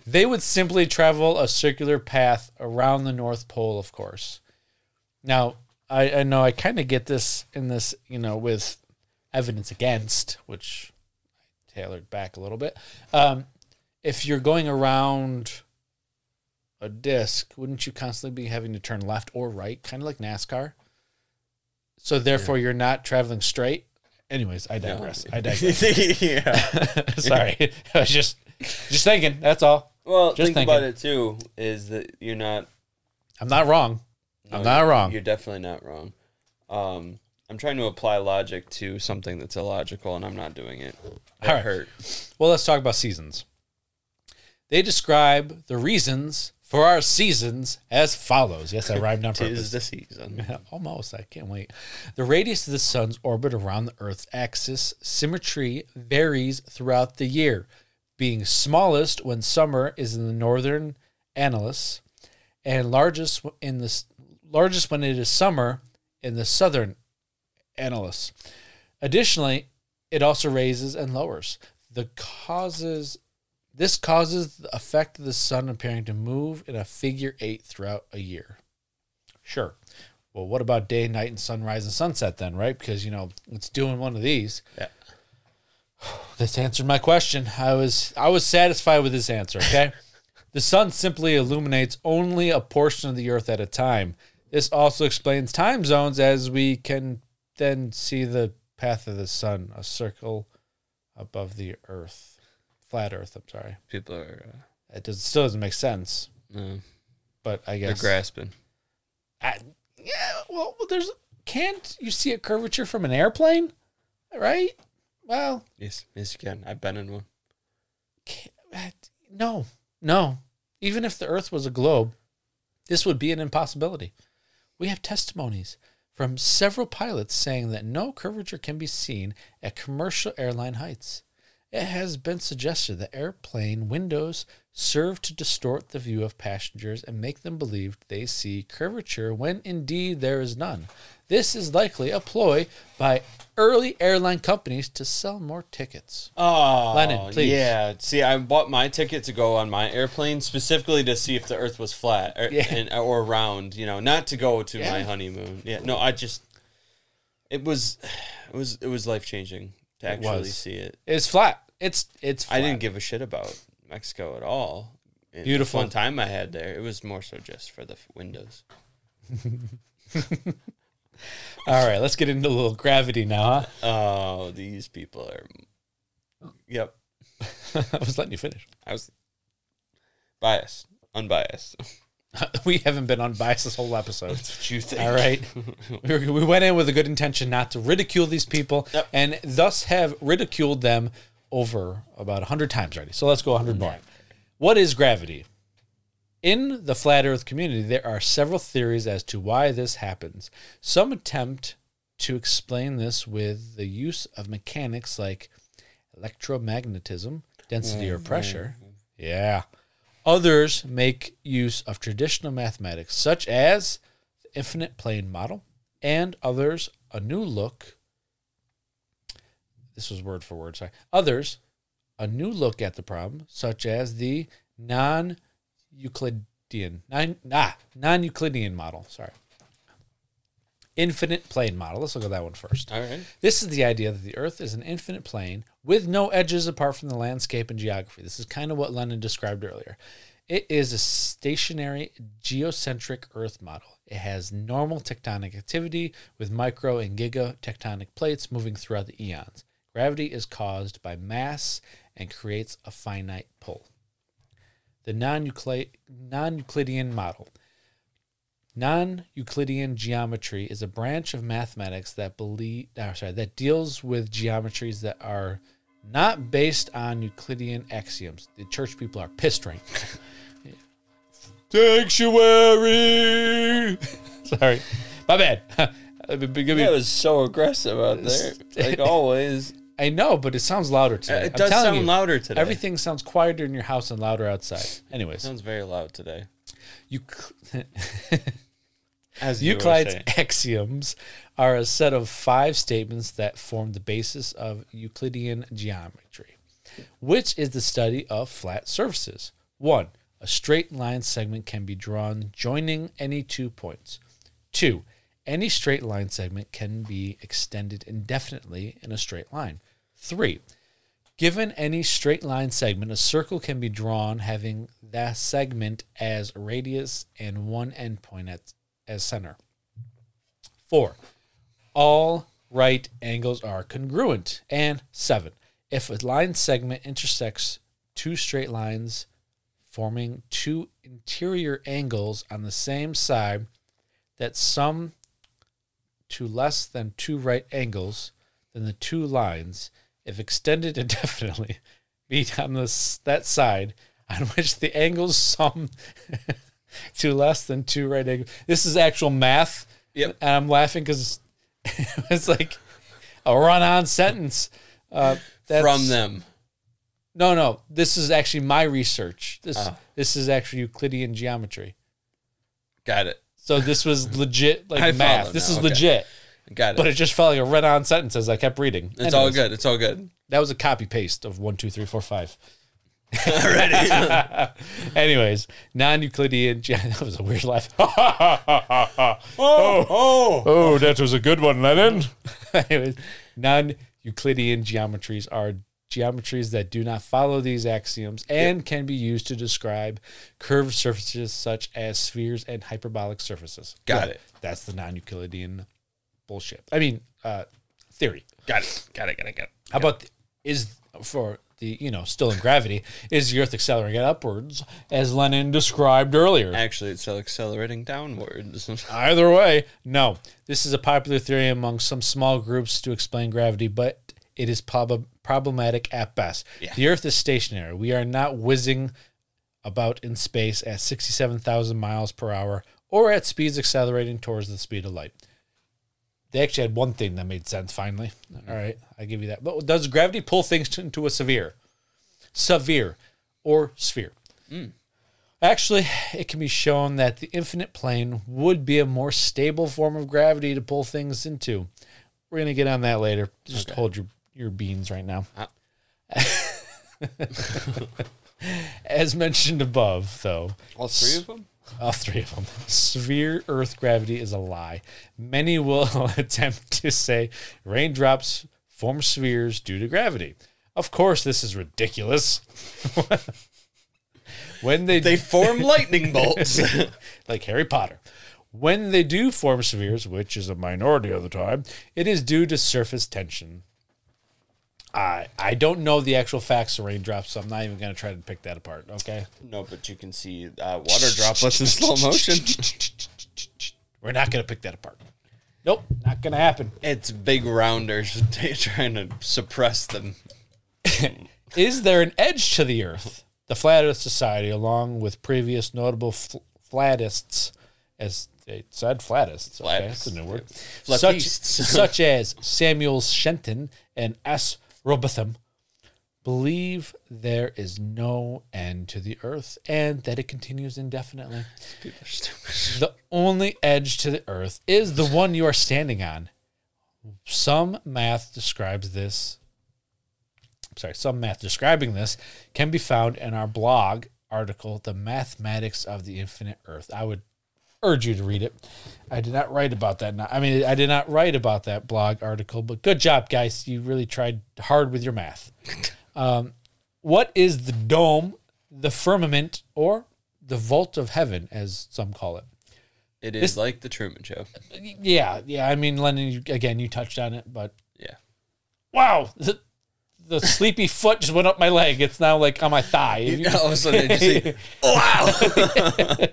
They would simply travel a circular path around the North Pole, of course. Now, I, I know I kind of get this in this, you know, with evidence against, which I tailored back a little bit. Um, if you're going around a disc, wouldn't you constantly be having to turn left or right, kind of like NASCAR? So therefore, you're not traveling straight. Anyways, I digress. I digress. Sorry, I was just just thinking. That's all. Well, Just think about it too. Is that you're not? I'm not wrong. no, I'm not you're- wrong. You're definitely not wrong. Um, I'm trying to apply logic to something that's illogical, and I'm not doing it. That All right. hurt. Well, let's talk about seasons. They describe the reasons for our seasons as follows. Yes, I rhymed on Tis purpose. the season. Almost. I can't wait. The radius of the sun's orbit around the Earth's axis symmetry varies throughout the year, being smallest when summer is in the northern annulus, and largest in the largest when it is summer in the southern annulus. Additionally, it also raises and lowers. The causes this causes the effect of the sun appearing to move in a figure eight throughout a year. Sure. Well, what about day, night, and sunrise and sunset then, right? Because you know it's doing one of these. Yeah. This answered my question. I was I was satisfied with this answer. Okay. the sun simply illuminates only a portion of the earth at a time. This also explains time zones as we can then see the path of the sun, a circle above the earth. Flat earth, I'm sorry. People are. Uh, It does, still doesn't make sense, no, but I they're guess grasping. I, yeah, well, there's can't you see a curvature from an airplane, right? Well, Yes, yes, you can. I've been in one. no, no. Even if the Earth was a globe, this would be an impossibility. We have testimonies from several pilots saying that no curvature can be seen at commercial airline heights. It has been suggested that airplane windows serve to distort the view of passengers and make them believe they see curvature when indeed there is none. This is likely a ploy by early airline companies to sell more tickets. Oh, Lennon, please. Yeah. See, I bought my ticket to go on my airplane specifically to see if the Earth was flat or, Yeah. and, or round. You know, not to go to my honeymoon. Yeah. No, I just. It was, it was, it was life changing to actually was. see it. It's flat. It's it's. Flat. I didn't give a shit about Mexico at all. The Beautiful. fun time I had there. It was more so just for the f- windows. All right, let's get into a little gravity now, huh? Oh, these people are. Yep. I was letting you finish. I was biased, unbiased. we haven't been unbiased this whole episode. That's what you think. All right. we we went in with a good intention not to ridicule these people Yep. and thus have ridiculed them over about 100 times already. So let's go 100 more. What is gravity? In the flat earth community, there are several theories as to why this happens. Some attempt to explain this with the use of mechanics like electromagnetism, density or mm-hmm. pressure. Yeah. Others make use of traditional mathematics, such as the infinite plane model, and others a new look. This was word for word, sorry. Others a new look at the problem, such as the non Euclidean, non, ah, non Euclidean model. Sorry. Infinite plane model. Let's look at that one first. All right. This is the idea that the Earth is an infinite plane with no edges apart from the landscape and geography. This is kind of what Lennon described earlier. It is a stationary geocentric Earth model. It has normal tectonic activity with micro and giga tectonic plates moving throughout the eons. Gravity is caused by mass and creates a finite pull. The non Euclidean model. Non Euclidean geometry is a branch of mathematics that believe, sorry, that deals with geometries that are not based on Euclidean axioms. The church people are pissed right. now. Sanctuary. sorry, my bad. I mean, give me- That was so aggressive out there, like always. I know, but it sounds louder today. It I'm does sound you, louder today. Everything sounds quieter in your house and louder outside. Anyways, It sounds very loud today. you. As you Euclid's axioms are a set of five statements that form the basis of Euclidean geometry, which is the study of flat surfaces. One, a straight line segment can be drawn joining any two points. Two, any straight line segment can be extended indefinitely in a straight line. Three, Given any straight line segment, a circle can be drawn having that segment as radius and one endpoint at, as center. Four, all right angles are congruent. And seven, if a line segment intersects two straight lines forming two interior angles on the same side that sum to less than two right angles, then the two lines, if extended indefinitely, meet on this that side on which the angles sum to less than two right angles. This is actual math. Yep. And I'm laughing because it's like a run-on sentence. Uh, that's, from them. No, no. This is actually my research. This Oh. this is actually Euclidean geometry. Got it. So this was legit like I math. follow This now, is okay. legit. Got it. But it just felt like a run-on sentence as I kept reading. it's all Anyways, good. It's all good. That was a copy paste of one, two, three, four, five. Already. Anyways, non-Euclidean. ge- That was a weird laugh. Oh, oh, oh. oh, that was a good one, Lennon. Anyways, non-Euclidean geometries are geometries that do not follow these axioms and can be used to describe curved surfaces such as spheres and hyperbolic surfaces. Got Yeah, it. That's the non-Euclidean bullshit. I mean, uh, theory. Got it. Got it. Got it. Got it. How about the, is for the you know still in gravity is the Earth accelerating upwards as Lennon described earlier? Actually, it's still accelerating downwards. Either way, no. This is a popular theory among some small groups to explain gravity, but it is prob- problematic at best. Yeah. The Earth is stationary. We are not whizzing about in space at 67,000 miles per hour or at speeds accelerating towards the speed of light. They actually had one thing that made sense finally. Mm-hmm. All right, I give you that. But does gravity pull things into a severe, severe, or sphere? Mm. Actually, it can be shown that the infinite plane would be a more stable form of gravity to pull things into. We're gonna get on that later. Just hold your your beans right now. Ah. As mentioned above, though, All three of them? all three of them. Sphere Earth gravity is a lie. Many will attempt to say raindrops form spheres due to gravity. Of course, this is ridiculous. when they, They form lightning bolts. like Harry Potter. When they do form spheres, which is a minority of the time, it is due to surface tension. I I don't know the actual facts of raindrops, so I'm not even going to try to pick that apart. Okay, no, but you can see uh, water droplets in slow motion. we're not going to pick that apart. Nope, not going to happen. It's big rounders trying to suppress them. Is there an edge to the Earth? The Flat Earth Society, along with previous notable fl- flatists, as they said, flatists. Okay, that's a new word. Such, Flatists. such as Samuel Shenton and S. Rowbotham, believe there is no end to the Earth and that it continues indefinitely. People are stupid. The only edge to the Earth is the one you are standing on. Some math describes this. Sorry, some math describing this can be found in our blog article, The Mathematics of the Infinite Earth. I would urge you to read it. I did not write about that. I mean, I did not write about that blog article, but good job, guys. You really tried hard with your math. Um, what is the dome, the firmament, or the vault of heaven, as some call it? It is This- like the Truman Show. Yeah, yeah. I mean, Lennon, you, again, you touched on it, but Yeah. wow, the, sleepy foot just went up my leg. It's now like on my thigh. Have you, All of a sudden, you see, oh, wow.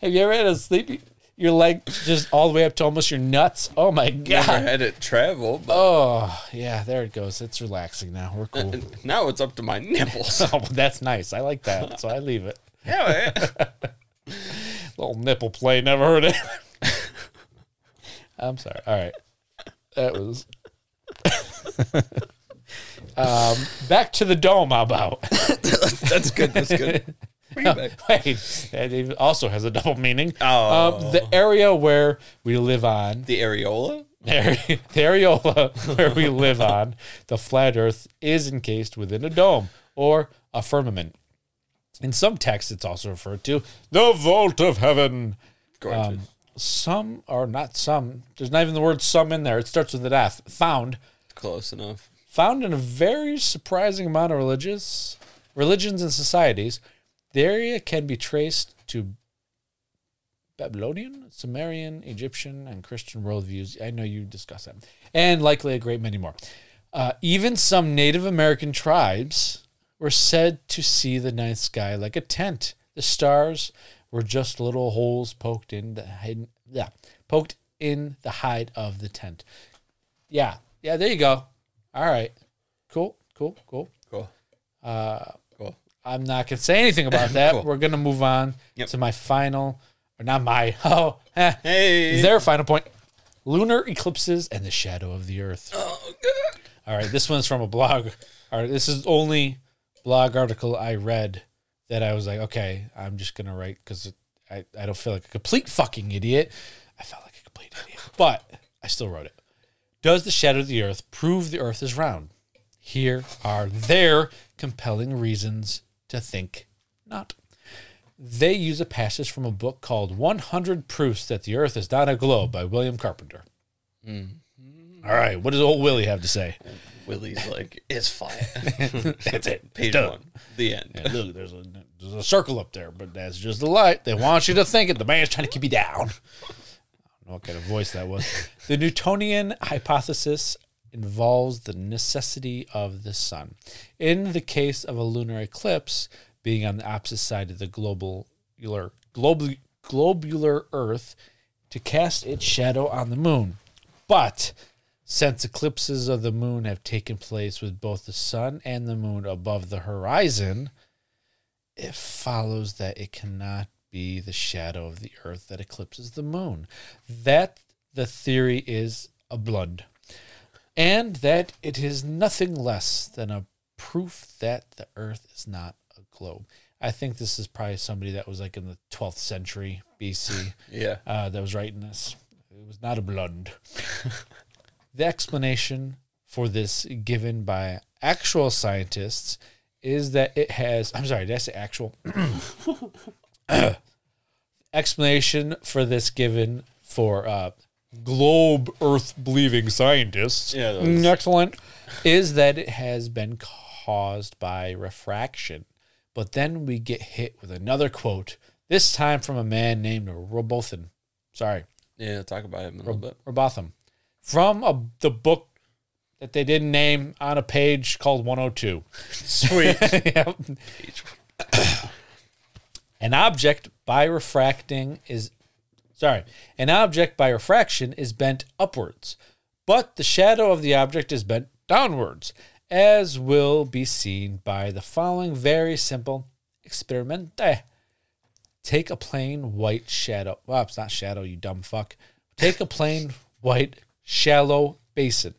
have you ever had a sleepy, your leg just all the way up to almost your nuts? Oh my god! Never had it travel, but Oh yeah, there it goes. It's relaxing now. We're cool. now it's up to my nipples. oh, that's nice. I like that, so I leave it. yeah, oh, man. Little nipple play, never heard it. I'm sorry. All right. That was. Um, back to the dome. How about? That's good. That's good. Bring it back. Wait, it also has a double meaning. Oh. Um, the area where we live on, The areola? the areola where we live on, the flat Earth is encased within a dome or a firmament. In some texts, it's also referred to the vault of heaven. Gorgeous. Um, some or not some. There's not even the word some in there. It starts with an F. Found Close enough. Found in a very surprising amount of religious religions and societies. The area can be traced to Babylonian, Sumerian, Egyptian, and Christian worldviews. I know you discussed that, and likely a great many more. Uh, even some Native American tribes were said to see the night sky like a tent. The stars were just little holes poked in the hidden, yeah, poked in the hide of the tent. Yeah, yeah. There you go. All right, cool, cool, cool. Cool. Uh, Cool. I'm not gonna say anything about that. Cool. We're gonna move on Yep. to my final, or not my. Oh, eh, Hey. their final point: lunar eclipses and the shadow of the Earth. Oh, good. All right, this one's from a blog. All right, this is the only blog article I read that I was like, okay, I'm just gonna write because I, I don't feel like a complete fucking idiot. I felt like a complete idiot, but I still wrote it. Does the shadow of the Earth prove the Earth is round? Here are their compelling reasons to think not. They use a passage from a book called 100 Proofs That the Earth is Not a Globe by William Carpenter. Mm-hmm. All right, what does old Willie have to say? Willie's like, it's flat. That's it. Page Done. one. The end. Yeah, look, there's a there's a circle up there, but that's just the light. They want you to think it. The man's trying to keep you down. Know what kind of voice that was. The Newtonian hypothesis involves the necessity of the sun. In the case of a lunar eclipse being on the opposite side of the globular globular Earth to cast its shadow on the moon. But since eclipses of the moon have taken place with both the sun and the moon above the horizon, it follows that it cannot be the shadow of the earth that eclipses the moon. That the theory is a blood, and that it is nothing less than a proof that the earth is not a globe. I think this is probably somebody that was like in the 12th century BC Yeah. uh, that was writing this. It was not a blood. the explanation for this given by actual scientists is that it has I'm sorry, did I say actual? explanation for this given for uh, globe earth believing scientists. Yeah, excellent. Is that it has been caused by refraction. But then we get hit with another quote, this time from a man named Rowbotham. Sorry, Yeah, talk about him a little bit. Rowbotham. From a, the book that they didn't name on a page called 102. Sweet. Yep. An object by refracting is sorry, an object by refraction is bent upwards, but the shadow of the object is bent downwards, as will be seen by the following very simple experiment. Take a plain white shadow. Well, it's not shadow, you dumb fuck. Take a plain white shallow basin.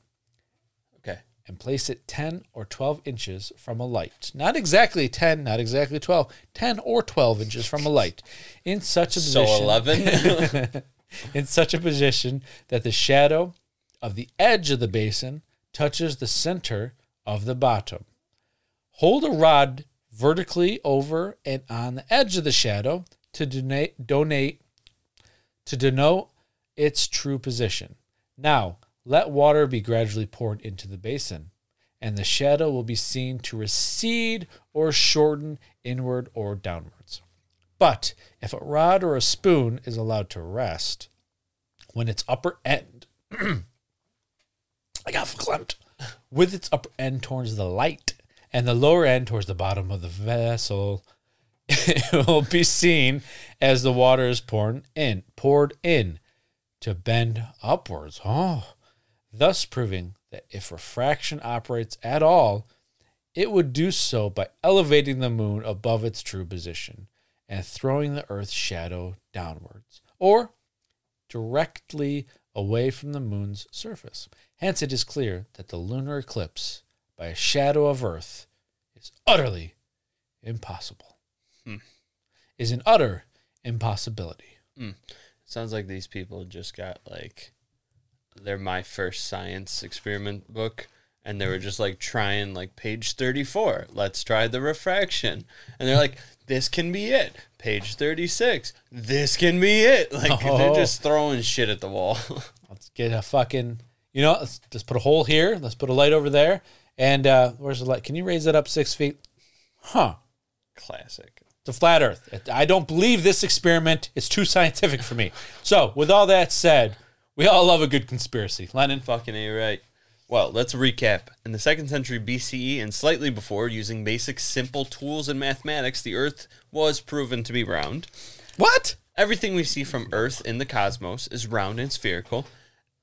And place it 10 or 12 inches from a light. Not exactly 10, not exactly 12, 10 or 12 inches from a light. In such a position. So position, 11. in such a position that the shadow of the edge of the basin touches the center of the bottom. Hold a rod vertically over and on the edge of the shadow to donate, donate to denote its true position. Now, let water be gradually poured into the basin, and the shadow will be seen to recede or shorten inward or downwards. But if a rod or a spoon is allowed to rest, when its upper end, I got verklempt, with its upper end towards the light and the lower end towards the bottom of the vessel, it will be seen as the water is poured in, poured in to bend upwards. Oh, thus proving that if refraction operates at all, it would do so by elevating the moon above its true position and throwing the earth's shadow downwards, or directly away from the moon's surface. Hence, it is clear that the lunar eclipse by a shadow of Earth is utterly impossible. Hmm. Is an utter impossibility. Hmm. Sounds like these people just got like they're my first science experiment book and they were just like trying like page 34 let's try the refraction and they're like this can be it page 36 this can be it like they're Oh. just throwing shit at the wall Let's get a fucking, you know, let's just put a hole here. Let's put a light over there. And uh, where's the light? Can you raise that up six feet? Huh. classic It's a flat Earth. I don't believe this experiment is too scientific for me. So, with all that said, we all love a good conspiracy. Lennon, fucking a right well let's recap in the second century bce and slightly before using basic simple tools in mathematics the earth was proven to be round what? Everything we see from Earth in the cosmos is round and spherical.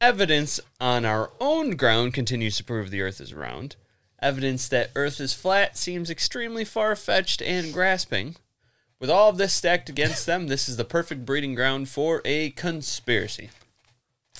Evidence on our own ground continues to prove the Earth is round. Evidence that Earth is flat seems extremely far fetched and grasping. With all of this stacked against them, this is the perfect breeding ground for a conspiracy.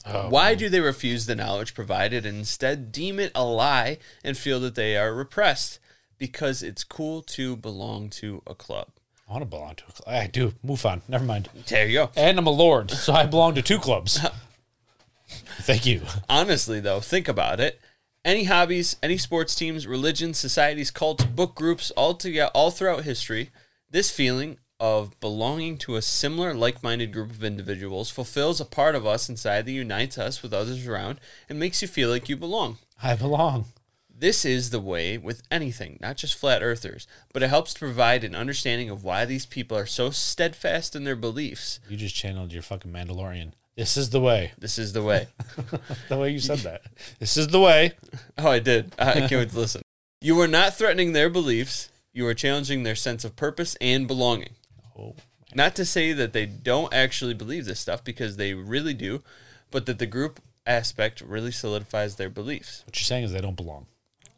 Oh. Why do they refuse the knowledge provided and instead deem it a lie and feel that they are repressed? Because it's cool to belong to a club. I want to belong to a club. I do. Move on. Never mind. There you go. And I'm a lord, so I belong to two clubs. Thank you. honestly though think about it any hobbies any sports teams religions societies cults book groups all together all throughout history this feeling of belonging to a similar like-minded group of individuals fulfills a part of us inside that unites us with others around and makes you feel like you belong I belong. this is the way with anything, not just flat earthers, but it helps to provide an understanding of why these people are so steadfast in their beliefs. You just channeled your fucking Mandalorian. This is the way. This is the way. The way you said that. This is the way. Oh, I did. I can't wait to listen. You are not threatening their beliefs. You are challenging their sense of purpose and belonging. Oh, Not to say that they don't actually believe this stuff, because they really do, but that the group aspect really solidifies their beliefs what you're saying is they don't belong.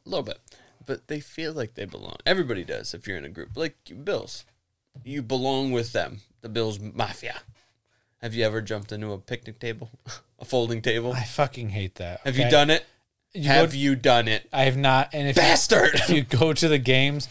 a little bit. But they feel like they belong. Everybody does if you're in a group. Like Bills. You belong with them. The Bills Mafia. Have you ever jumped into a picnic table? a folding table? I fucking hate that. Have okay? you done it? You Have you done it? I have not. And if Bastard! if you go to the games,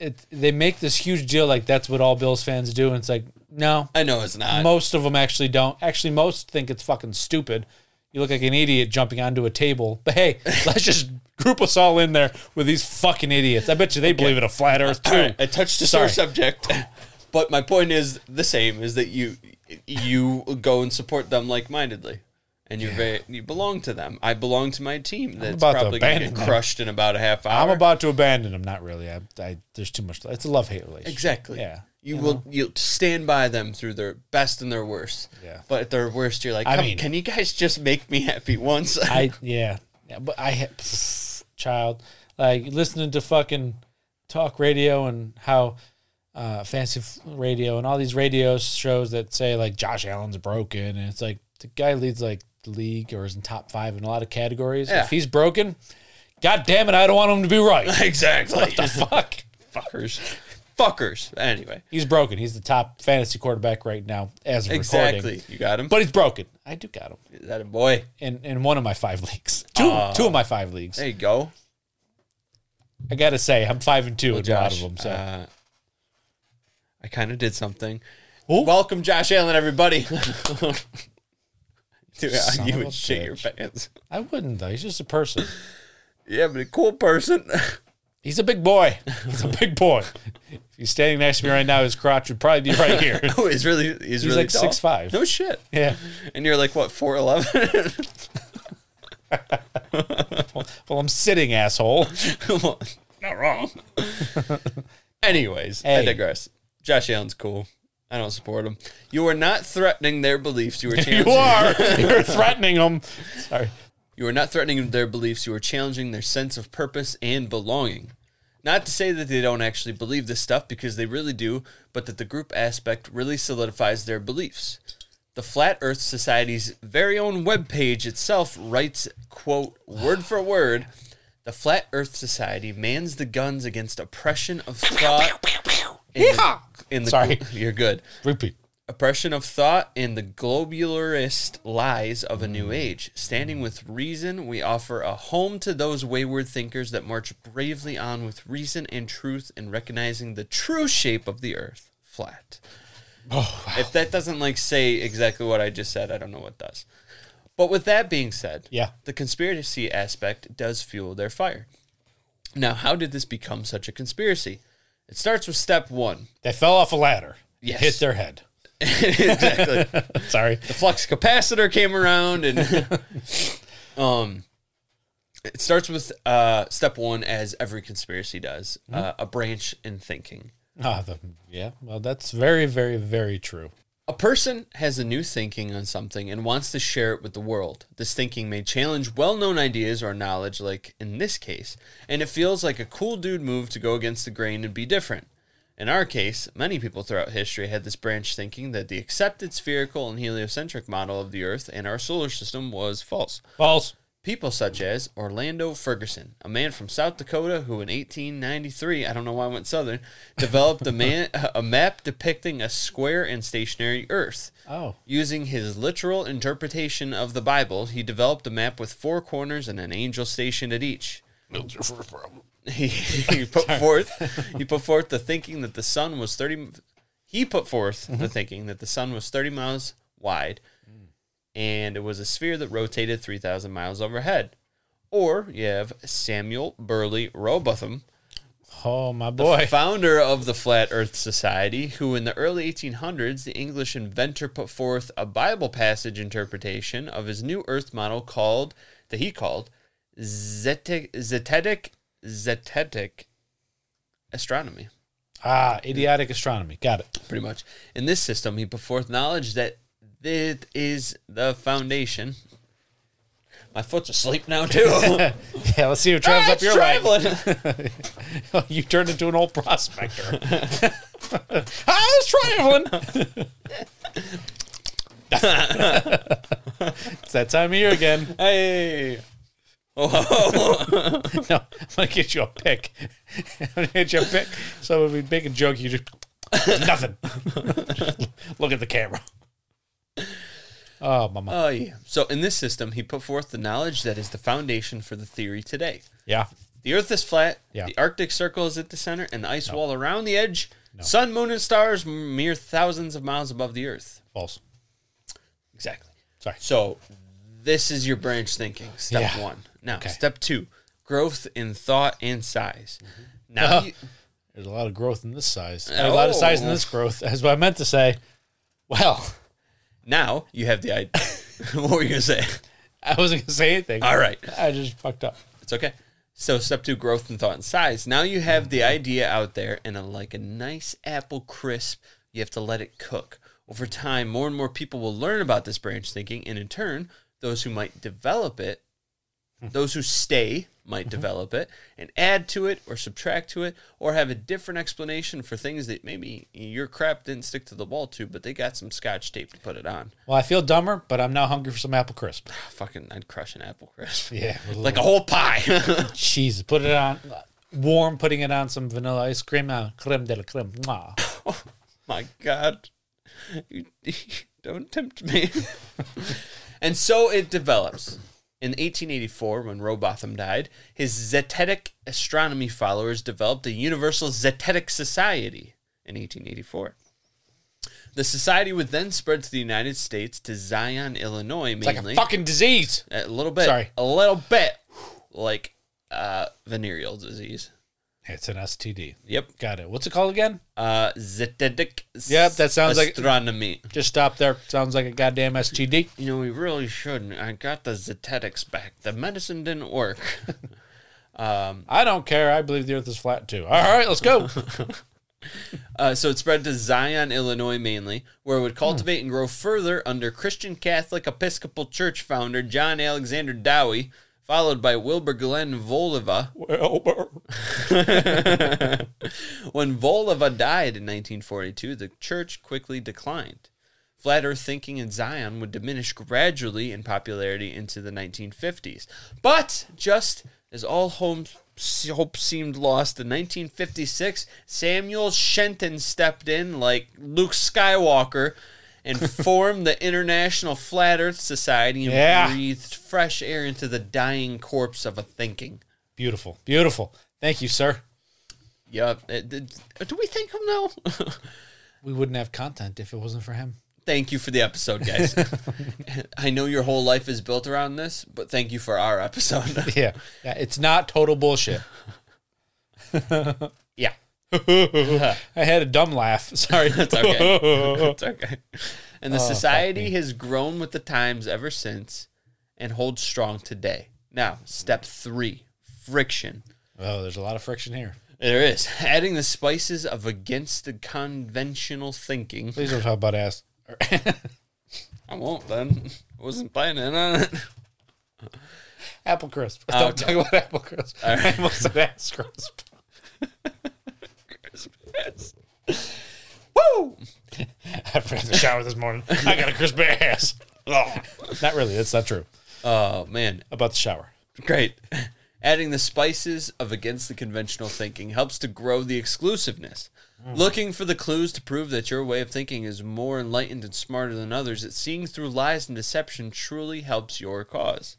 it they make this huge deal like that's what all Bills fans do, and it's like no, I know it's not. most of them actually don't. Actually, most think it's fucking stupid. You look like an idiot jumping onto a table. But hey, let's just group us all in there with these fucking idiots. I bet you they believe in a flat Earth too. Right, I touched a sore subject, but my point is the same: is that you you go and support them like mindedly, and you're very you belong to them. I belong to my team. That's about to probably going to abandon get them. crushed in about a half hour. I'm about to abandon them. Not really. I, I there's too much. It's a love hate relationship. exactly. Yeah. You, will you'll stand by them through their best and their worst. Yeah. But at their worst, you're like, I Come, mean- can you guys just make me happy once? I yeah, yeah, but I had child like listening to fucking talk radio and how uh, fancy f- radio and all these radio shows that say like Josh Allen's broken and it's like the guy leads like the league or is in top five in a lot of categories. Yeah. If he's broken, god damn it, I don't want him to be right. exactly. what the fuck? Fuckers. Fuckers. Anyway. He's broken. He's the top fantasy quarterback right now as of recording. Exactly. You got him. But he's broken. I do got him is that a boy? in in one of my five leagues. Two two of my five leagues. There you go. I gotta say, I'm five and two in a lot of them. So uh, I kind of did something. Oh. Welcome, Josh Allen, everybody. Dude, Son you would shit your bitch. pants. I wouldn't though. He's just a person. Yeah, but a cool person. He's a big boy. He's a big boy. if he's standing next to me right now, his crotch would probably be right here. oh, he's really he's, really like tall. 6'5". No shit. Yeah. And you're like what four eleven? Well, I'm sitting, asshole. Not wrong. Anyways, I Hey. digress. Josh Allen's cool. I don't support them. You are not threatening their beliefs. You are challenging. You are. You're threatening him. Sorry. You are not threatening their beliefs, you are challenging their sense of purpose and belonging. Not to say that they don't actually believe this stuff, because they really do, but that the group aspect really solidifies their beliefs. The Flat Earth Society's very own webpage itself writes, quote, word for word, the Flat Earth Society mans the guns against oppression of thought. In the, in the Sorry. you're good. Repeat. oppression of thought, in the globularist lies of a new mm. age. Standing with reason, we offer a home to those wayward thinkers that march bravely on with reason and truth in recognizing the true shape of the earth, flat. Oh, If that doesn't like say exactly what I just said, I don't know what does. But with that being said, Yeah. the conspiracy aspect does fuel their fire. Now, how did this become such a conspiracy? It starts with step one. They fell off a ladder. Yes. Hit their head. exactly. Sorry. the flux capacitor came around and um it starts with uh step one as every conspiracy does uh, a branch in thinking Ah, the, yeah. Well, that's very, very, very true. A person has a new thinking on something and wants to share it with the world this thinking may challenge well-known ideas or knowledge like in this case and it feels like a cool dude move to go against the grain and be different in our case, many people throughout history had this branch thinking that the accepted spherical and heliocentric model of the Earth and our solar system was false. False. People such as Orlando Ferguson, a man from South Dakota who in 1893, I don't know why I went southern, developed a, man, a map depicting a square and stationary Earth. Oh. Using his literal interpretation of the Bible, he developed a map with four corners and an angel stationed at each. That's your first problem. He, he put forth he put forth the thinking that the sun was 30 he put forth the mm-hmm. thinking that the sun was 30 miles wide and it was a sphere that rotated 3000 miles overhead or you have Samuel Birley Rowbotham Oh, my boy. founder of the Flat Earth Society, who in the early 1800s, the English inventor put forth a Bible passage interpretation of his new Earth model called, that he called, Zetic, Zetetic, Zetetic astronomy. Ah, idiotic astronomy. Got it. Pretty much. In this system, he put forth knowledge that it is the foundation. My foot's asleep now too. Yeah, let's see who travels Ah, up your traveling. you turned into an old prospector. I was traveling. it's that time of year again. hey. No, I'm gonna get you a pick. I'm gonna get you a pick. So when we make a joke, you just nothing. Look at the camera. Oh, mama. Oh yeah. So in this system, he put forth the knowledge that is the foundation for the theory today. Yeah. The Earth is flat. Yeah. The Arctic Circle is at the center, and the ice wall around the edge. Sun, moon, and stars mere thousands of miles above the Earth. False. Exactly. Sorry. So this is your branch thinking. Step Yeah. one. Now, Okay. step two: growth in thought and size. Now, Uh-huh. you- There's a lot of growth in this size. There's a lot of size in Oh. this growth. That's what I meant to say. Well, now you have the idea. what were you gonna say? I wasn't gonna say anything. All right. I just fucked up. It's okay. So step two, growth in thought and size. Now you have the idea out there, and a, like a nice apple crisp, you have to let it cook. Over time, more and more people will learn about this branch thinking, and in turn, those who might develop it, hmm. those who stay might develop it and add to it or subtract to it or have a different explanation for things that maybe your crap didn't stick to the wall to, but they got some scotch tape to put it on. Well, I feel dumber, but I'm now hungry for some apple crisp. Fucking, I'd crush an apple crisp. Yeah, Like a whole pie. cheese. Put it on warm. Putting it on some vanilla ice cream. Uh, creme de la creme. Mwah. my God. You, don't tempt me. and so it develops. In 1884, when Rowbotham died, his Zetetic astronomy followers developed a Universal Zetetic Society in 1884. The society would then spread to the United States to Zion, Illinois, It's like a fucking disease. a little bit. Sorry. A little bit like uh, venereal disease. It's an STD. Yep. Got it. What's it called again? Uh, Zetetic Yep, that sounds like- astronomy. Just stop there. Sounds like a goddamn STD. You know, we really shouldn't. I got the Zetetics back. The medicine didn't work. I don't care. I believe the Earth is flat too. All right, let's go. Uh, so it spread to Zion, Illinois mainly, where it would cultivate and grow further under Christian Catholic Episcopal Church founder John Alexander Dowie, followed by Wilbur Glenn Voliva. when Voliva died in 1942, the church quickly declined. Flat Earth thinking in Zion would diminish gradually in popularity into the 1950s. But just as all hope seemed lost in 1956, Samuel Shenton stepped in like Luke Skywalker and formed the International Flat Earth Society and Yeah. breathed fresh air into the dying corpse of a thinking. Beautiful. Beautiful. Thank you, sir. Yup. Uh, Do we thank him now? We wouldn't have content if it wasn't for him. thank you for the episode, guys. I know your whole life is built around this, but thank you for our episode. Yeah. Yeah. It's not total bullshit. yeah. I had a dumb laugh. Sorry. It's okay. it's okay. And the oh, society has grown with the times ever since and holds strong today. Now, step three friction. Oh, there's a lot of friction here. There is. Adding the spices of against the conventional thinking. Please don't talk about ass. I won't then. I wasn't planning on it. apple crisp. Oh, don't talk about apple crisp. I almost said ass crisp. Woo! After the shower this morning, I got a crisp ass. Oh. Not really. That's not true. Oh, man. About the shower. Great. Adding the spices of against the conventional thinking helps to grow the exclusiveness. Mm. Looking for the clues to prove that your way of thinking is more enlightened and smarter than others, that seeing through lies and deception truly helps your cause.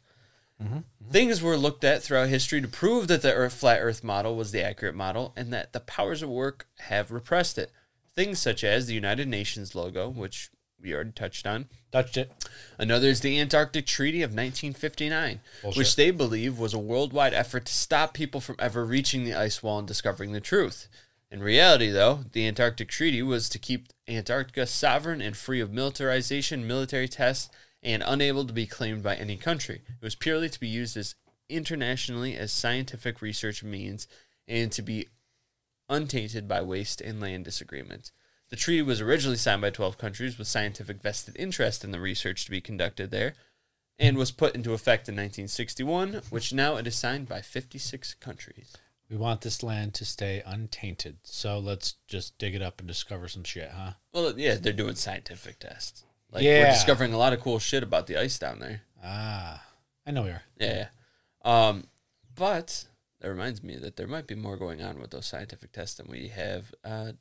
Mm-hmm. Things were looked at throughout history to prove that the earth, flat earth model was the accurate model and that the powers of work have repressed it. Things such as the United Nations logo, which we already touched on, Touched it. Another is the Antarctic Treaty of 1959, which they believe was a worldwide effort to stop people from ever reaching the ice wall and discovering the truth. In reality, though, the Antarctic Treaty was to keep Antarctica sovereign and free of militarization, military tests, and unable to be claimed by any country. It was purely to be used as internationally as scientific research means and to be untainted by waste and land disagreements. The treaty was originally signed by 12 countries with scientific vested interest in the research to be conducted there and was put into effect in 1961, which now it is signed by 56 countries. We want this land to stay untainted. So let's just dig it up and discover some shit, huh? Well, yeah, they're doing scientific tests. Like Yeah. we're discovering a lot of cool shit about the ice down there. Ah. I know we are. Yeah. yeah. Um, but that reminds me that there might be more going on with those scientific tests than we have uh,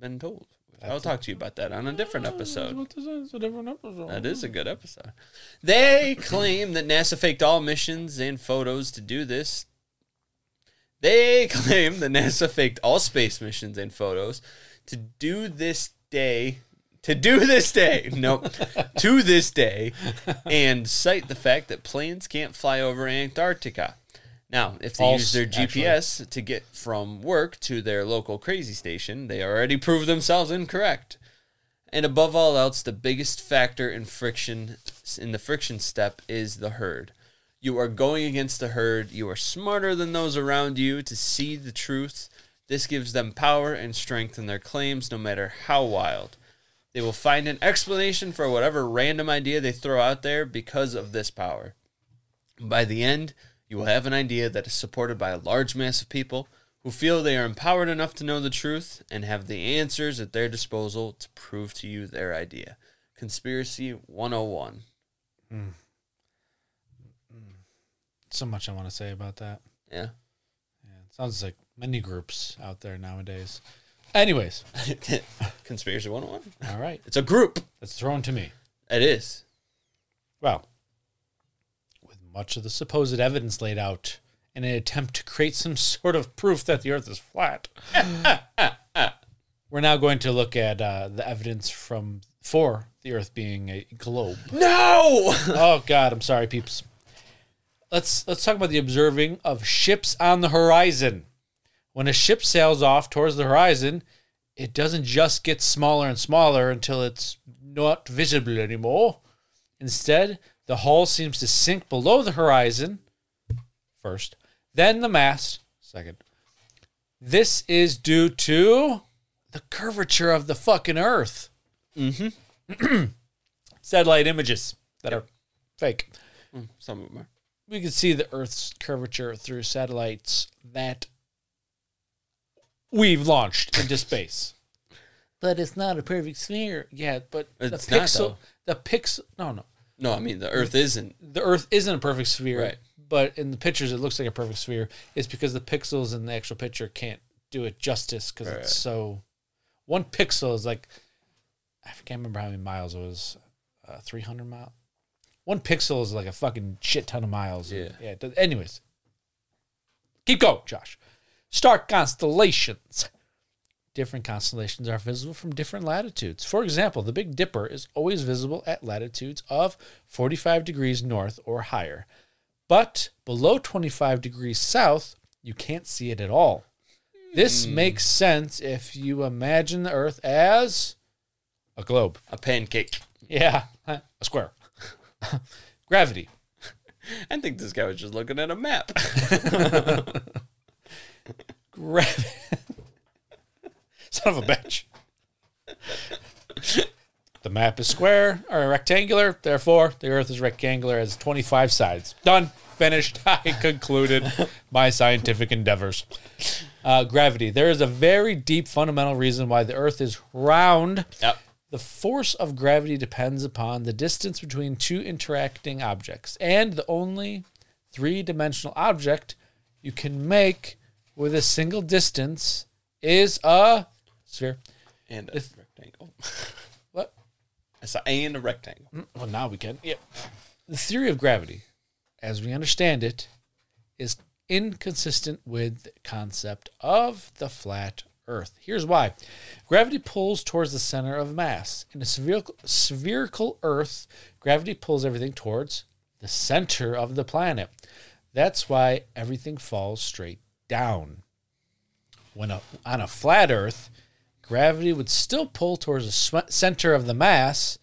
been told. I'll talk to you about that on a different episode. It's a different episode. That is a good episode. They claim that NASA faked all missions and photos to do this. They claim that NASA faked all space missions and photos to do this day. To do this day. Nope. to this day. And cite the fact that planes can't fly over Antarctica. Now, if they False, use their actually. GPS to get from work to their local crazy station, they already proved themselves incorrect. And above all else, the biggest factor in friction in the friction step is the herd. You are going against the herd. You are smarter than those around you to see the truth. This gives them power and strength in their claims, no matter how wild. They will find an explanation for whatever random idea they throw out there because of this power. By the end, you will have an idea that is supported by a large mass of people who feel they are empowered enough to know the truth and have the answers at their disposal to prove to you their idea. Conspiracy 101. Hmm. Hmm. So much I want to say about that. Yeah. Yeah, it sounds like many groups out there nowadays. Anyways, Conspiracy 101. all right. It's a group. That's thrown to me. It is. Well, with much of the supposed evidence laid out in an attempt to create some sort of proof that the earth is flat, we're now going to look at uh, the evidence from for the earth being a globe. No! oh god, I'm sorry peeps. Let's let's talk about the observing of ships on the horizon. When a ship sails off towards the horizon, it doesn't just get smaller and smaller until it's not visible anymore. Instead, the hull seems to sink below the horizon first, then the mast second. This is due to the curvature of the fucking earth. Mm-hmm. Satellite images that are fake. Some of them are. We can see the Earth's curvature through satellites that we've launched into space. But it's not a perfect sphere. yet. but It's the not, pixel, though. the pixel. No, no, No, I mean, the Earth isn't. the Earth isn't a perfect sphere. Right. But in the pictures, it looks like a perfect sphere. It's because the pixels in the actual picture can't do it justice because Right. it's so. One pixel is like I can't remember how many miles it was. Uh, 300 mile. One pixel is like a fucking shit ton of miles. Yeah. Yeah. it does- Anyways, keep going, Josh. Star constellations. Different constellations are visible from different latitudes. For example, the Big Dipper is always visible at latitudes of 45 degrees north or higher. But below 25 degrees south, you can't see it at all. This hmm. makes sense if you imagine the Earth as a globe. A pancake. Yeah, a square. Gravity. I think this guy was just looking at a map. Gravity. Son of a bitch. the map is square or rectangular, therefore the Earth is rectangular, has 25 sides. Done. Finished. I concluded my scientific endeavors. Uh, gravity. There is a very deep fundamental reason why the Earth is round. yep. The force of gravity depends upon the distance between two interacting objects, and the only three dimensional object you can make with a single distance is a sphere. And a rectangle. What? I saw and a rectangle. Mm, well, now we can. Yep. The theory of gravity, as we understand it, is inconsistent with the concept of the flat Earth. Here's why gravity pulls towards the center of mass. In a spherical, spherical Earth, gravity pulls everything towards the center of the planet. That's why everything falls straight down. When a, on a flat Earth, gravity would still pull towards the sw- center of the mass,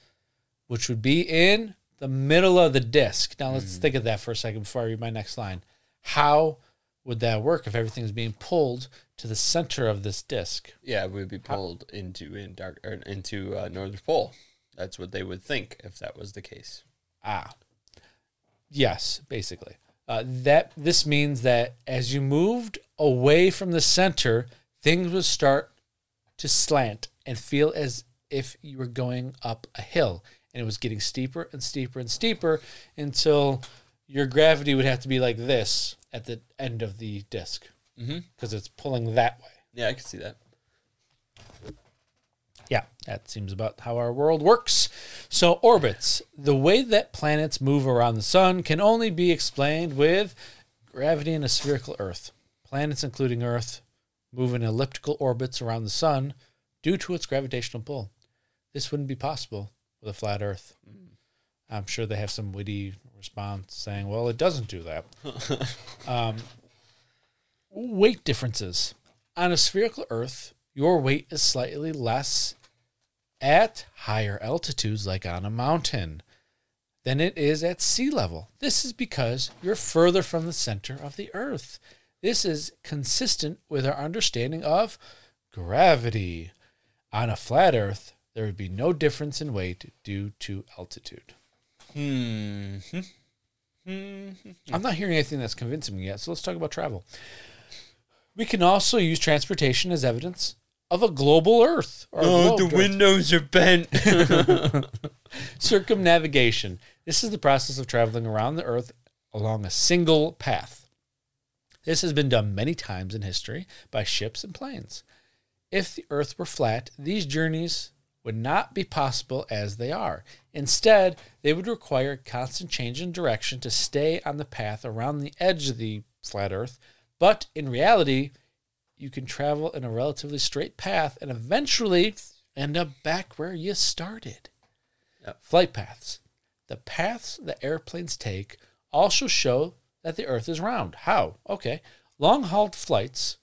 which would be in the middle of the disk. Now let's think of that for a second before I read my next line. How would that work if everything is being pulled to the center of this disk? Yeah, we would be pulled into in dark or into uh, North Pole. That's what they would think if that was the case. Ah, yes, basically. Uh, that this means that as you moved away from the center, things would start to slant and feel as if you were going up a hill, and it was getting steeper and steeper and steeper until your gravity would have to be like this at the end of the disk because it's pulling that way. Yeah, I can see that. Yeah, that seems about how our world works. So, orbits. The way that planets move around the sun can only be explained with gravity in a spherical Earth. Planets, including Earth, move in elliptical orbits around the sun due to its gravitational pull. This wouldn't be possible with a flat Earth. I'm sure they have some witty response saying, well, it doesn't do that. um, weight differences. On a spherical Earth, your weight is slightly less at higher altitudes, like on a mountain, than it is at sea level. This is because you're further from the center of the Earth. This is consistent with our understanding of gravity. On a flat Earth, there would be no difference in weight due to altitude. Hmm. I'm not hearing anything that's convincing me yet, so let's talk about travel. We can also use transportation as evidence of a global Earth. Oh, the Earth. windows are bent. Circumnavigation. This is the process of traveling around the Earth along a single path. This has been done many times in history by ships and planes. If the Earth were flat, these journeys would not be possible as they are. Instead, they would require constant change in direction to stay on the path around the edge of the flat Earth. But in reality, you can travel in a relatively straight path and eventually end up back where you started. Flight paths. The paths that airplanes take also show that the Earth is round. How? Okay. Long haul flights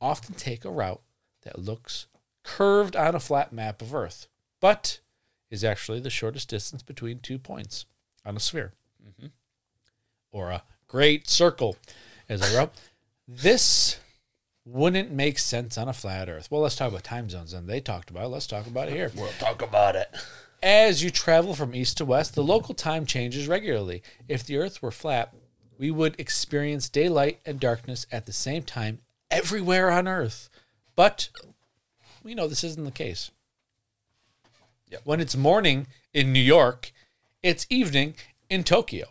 often take a route that looks curved on a flat map of Earth, but is actually the shortest distance between two points on a sphere. Mm-hmm. Or a great circle, as I wrote. this wouldn't make sense on a flat Earth. Well, let's talk about time zones, and they talked about it. Let's talk about it here. we'll talk about it. As you travel from east to west, the local time changes regularly. If the earth were flat, we would experience daylight and darkness at the same time everywhere on earth. But we know this isn't the case. Yep. When it's morning in New York, it's evening in Tokyo.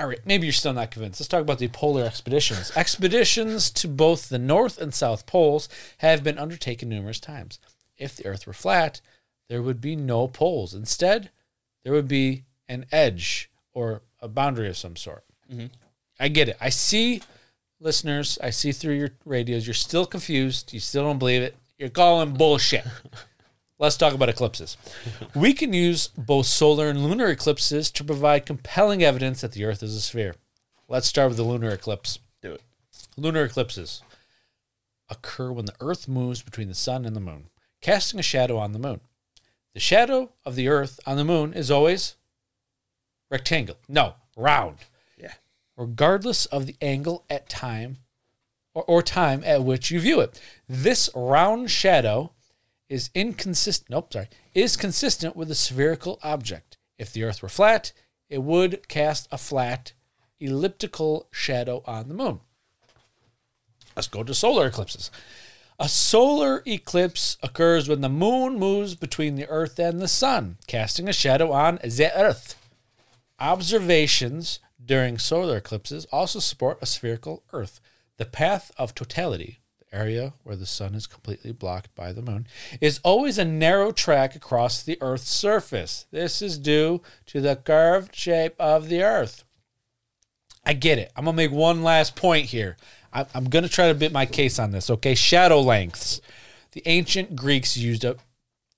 All right, maybe you're still not convinced. Let's talk about the polar expeditions. expeditions to both the North and South Poles have been undertaken numerous times. If the Earth were flat, there would be no poles. Instead, there would be an edge or a boundary of some sort. Mm-hmm. I get it. I see listeners, I see through your radios, you're still confused. You still don't believe it. You're calling bullshit. Let's talk about eclipses. We can use both solar and lunar eclipses to provide compelling evidence that the Earth is a sphere. Let's start with the lunar eclipse. Do it. Lunar eclipses occur when the Earth moves between the sun and the moon, casting a shadow on the moon. The shadow of the Earth on the moon is always rectangle. No, round. Yeah. Regardless of the angle at time or, or time at which you view it. This round shadow is inconsistent nope, sorry, is consistent with a spherical object. If the earth were flat, it would cast a flat elliptical shadow on the moon. Let's go to solar eclipses. A solar eclipse occurs when the moon moves between the earth and the sun, casting a shadow on the earth. Observations during solar eclipses also support a spherical earth. The path of totality, area where the sun is completely blocked by the moon, is always a narrow track across the earth's surface. This is due to the curved shape of the earth. I get it. I'm gonna make one last point here. I'm gonna try to bit my case on this. Okay, shadow lengths. The ancient Greeks used up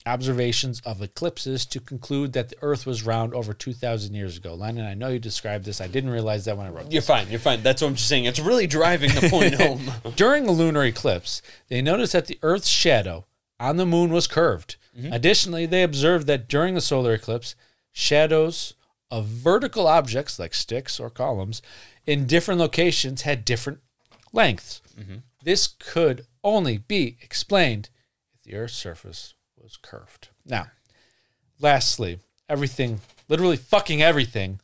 observations of eclipses to conclude that the Earth was round over 2,000 years ago. Lennon, I know you described this. I didn't realize that when I wrote. You're fine. You're fine. That's what I'm just saying. It's really driving the point home. During a lunar eclipse, they noticed that the Earth's shadow on the moon was curved. Mm-hmm. Additionally, they observed that during the solar eclipse, shadows of vertical objects like sticks or columns in different locations had different lengths. Mm-hmm. This could only be explained if the Earth's surface was curved. Now, lastly, everything, literally fucking everything,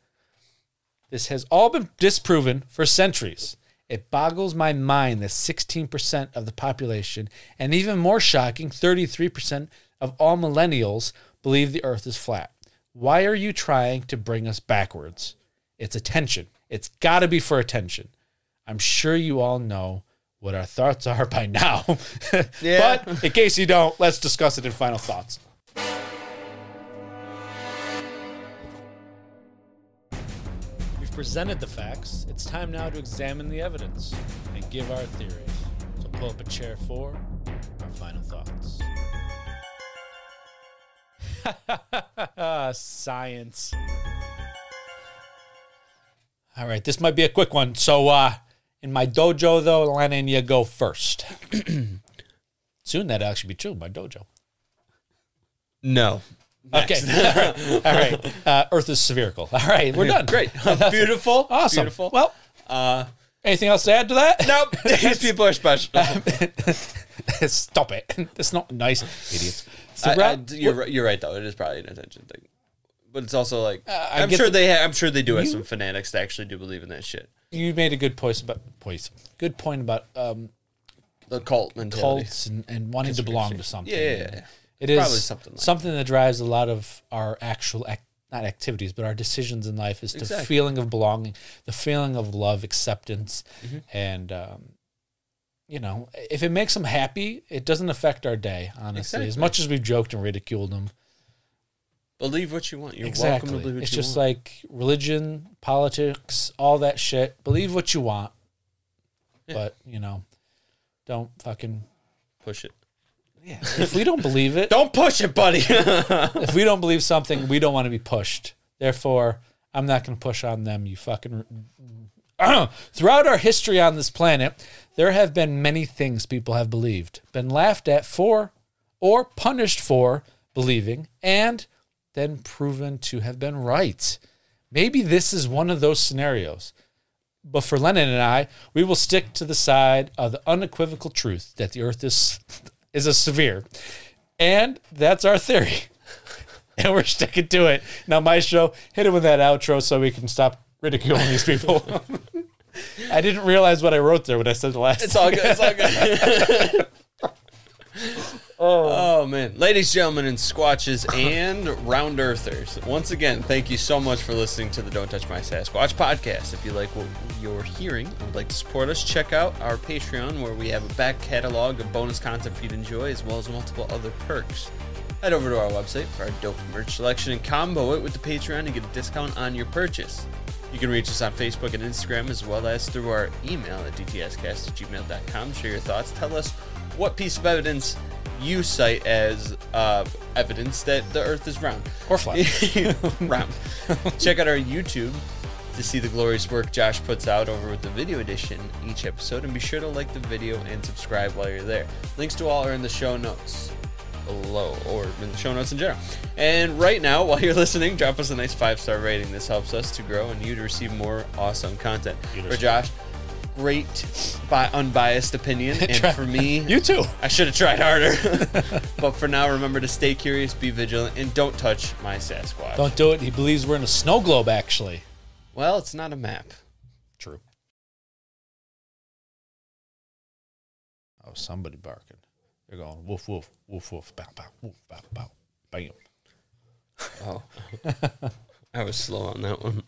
this has all been disproven for centuries. It boggles my mind that 16% of the population, and even more shocking, 33% of all millennials, believe the earth is flat. Why are you trying to bring us backwards? It's attention. It's got to be for attention. I'm sure you all know what our thoughts are by now. Yeah. but in case you don't, let's discuss it in final thoughts. We've presented the facts. It's time now to examine the evidence and give our theories. So pull up a chair for our final thoughts. Science. All right, this might be a quick one. So, uh, in my dojo, though, Lennon, you go first. Soon that'll actually be true. My dojo. no. Okay. All right. All right. Uh, Earth is spherical. All right. We're done. Great. Beautiful. Awesome. Beautiful. Well, Uh, anything else to add to that? nope. These people are special. Stop it. That's not nice, idiots. So, I- I- you're right, you're right though. It is probably an attention thing, but it's also like Uh, I I'm sure the- they ha- I'm sure they do have You- some fanatics that actually do believe in that shit. You made a good point about. Good point about um, The cult mentality. cults and, and wanting to belong to something. Yeah, yeah, yeah. It is Probably something something, like that drives a lot of our actual ac- not activities, but our decisions in life is the Exactly. feeling of belonging, the feeling of love, acceptance, Mm-hmm. and um, you know, if it makes them happy, it doesn't affect our day. Honestly, as Exactly. much as we've joked and ridiculed them, Believe what you want. You're exactly. welcome to believe what It's just want. like religion, politics, all that shit. Believe what you want, Yeah. but you know, don't fucking. push it. Yeah. If we don't believe it, Don't push it, buddy. if we don't believe something, we don't want to be pushed. Therefore, I'm not going to push on them. You fucking. Throughout our history on this planet, there have been many things people have believed, been laughed at for, or punished for believing, and then proven to have been right. Maybe this is one of those scenarios. But for Lennon and I, we will stick to the side of the unequivocal truth that the Earth is is a sphere, and that's our theory, and we're sticking to it. Now, Maestro, hit it with that outro so we can stop ridiculing these people. I didn't realize what I wrote there when I said the last. It's all good. It's all good. Oh. oh. man. Ladies, gentlemen, and squatches and round earthers. Once again, thank you so much for listening to the Don't Touch My Sasquatch podcast. If you like what you're hearing and would like to support us, check out our Patreon where we have a back catalog of bonus content for you to enjoy as well as multiple other perks. Head over to our website for our dope merch selection and combo it with the Patreon and get a discount on your purchase. You can reach us on Facebook and Instagram as well as through our email at dtscast at gmail.com. Share your thoughts. Tell us what piece of evidence you cite as uh, evidence that the earth is round. Or flat. round. Check out our YouTube to see the glorious work Josh puts out over with the video edition each episode, and be sure to like the video and subscribe while you're there. Links to all are in the show notes below, or in the show notes in general. And right now, while you're listening, drop us a nice five star rating. This helps us to grow and you to receive more awesome content. For Josh, great bi- unbiased opinion, and for me, You too. I should have tried harder. but for now, remember to stay curious, be vigilant, and don't touch my Sasquatch. Don't do it. He believes we're in a snow globe, actually. Well, it's not a map. True. Oh, somebody barking. They're going woof woof woof woof bow bow woof bow bow bam. Oh, I was slow on that one.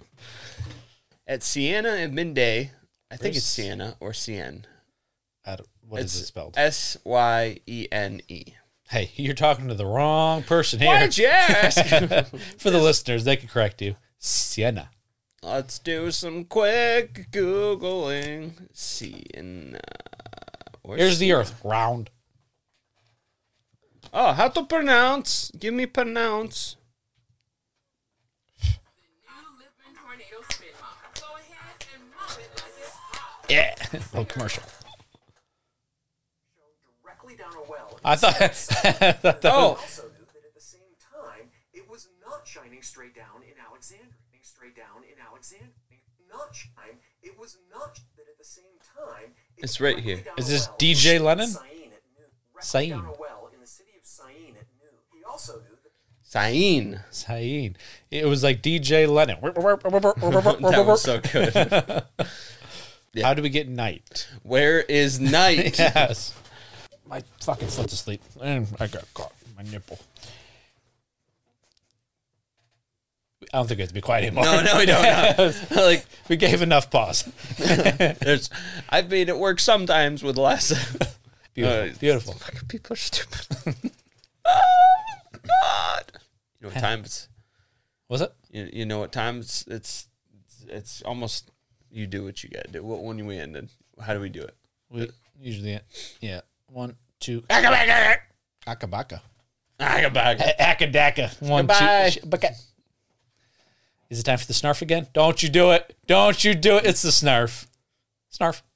At Siena at midday, I think it's Sienna or Cien. I don't- What is it spelled? S Y E N E. hey, you're talking to the wrong person here. Why'd you ask? For the listeners, they can correct you. Sienna. Let's do some quick googling. Sienna. Or Here's the Earth, round. Oh, how to pronounce? Give me pronounce. New Libman tornado spin mop. Go ahead and mop it like it's hot. Yeah, little commercial. directly down a well. I thought, I thought that Oh, also knew that at the same time, it was not shining straight down in Alexandria. Straight down in Alexandria. Not shine. It was not that at the same time. it It's right directly here. down Is a this well DJ Lennon? Syene at noon. Directly Syene. down a well in the city of Syene at noon. He also knew that Sain. It was like DJ Lennon. That was so good. How do we get night? Where is night? Yes. My fucking foot's asleep. And I got caught. My nipple. I don't think we have to be quiet anymore. No, no, we don't. like we gave enough pause. there's, I've made it work sometimes with less. Beautiful. Uh, Beautiful. Fucking people are stupid. oh God! You know what time it's? Was it? You, you know what time it's? It's it's almost. You do what you got to do. What when we ended? How do we do it? We usually, yeah. One, two. Akabaka. Akabaka. akabaka, Akadaka. One, Goodbye. two. Is it time for the snarf again? Don't you do it. Don't you do it. It's the snarf. Snarf.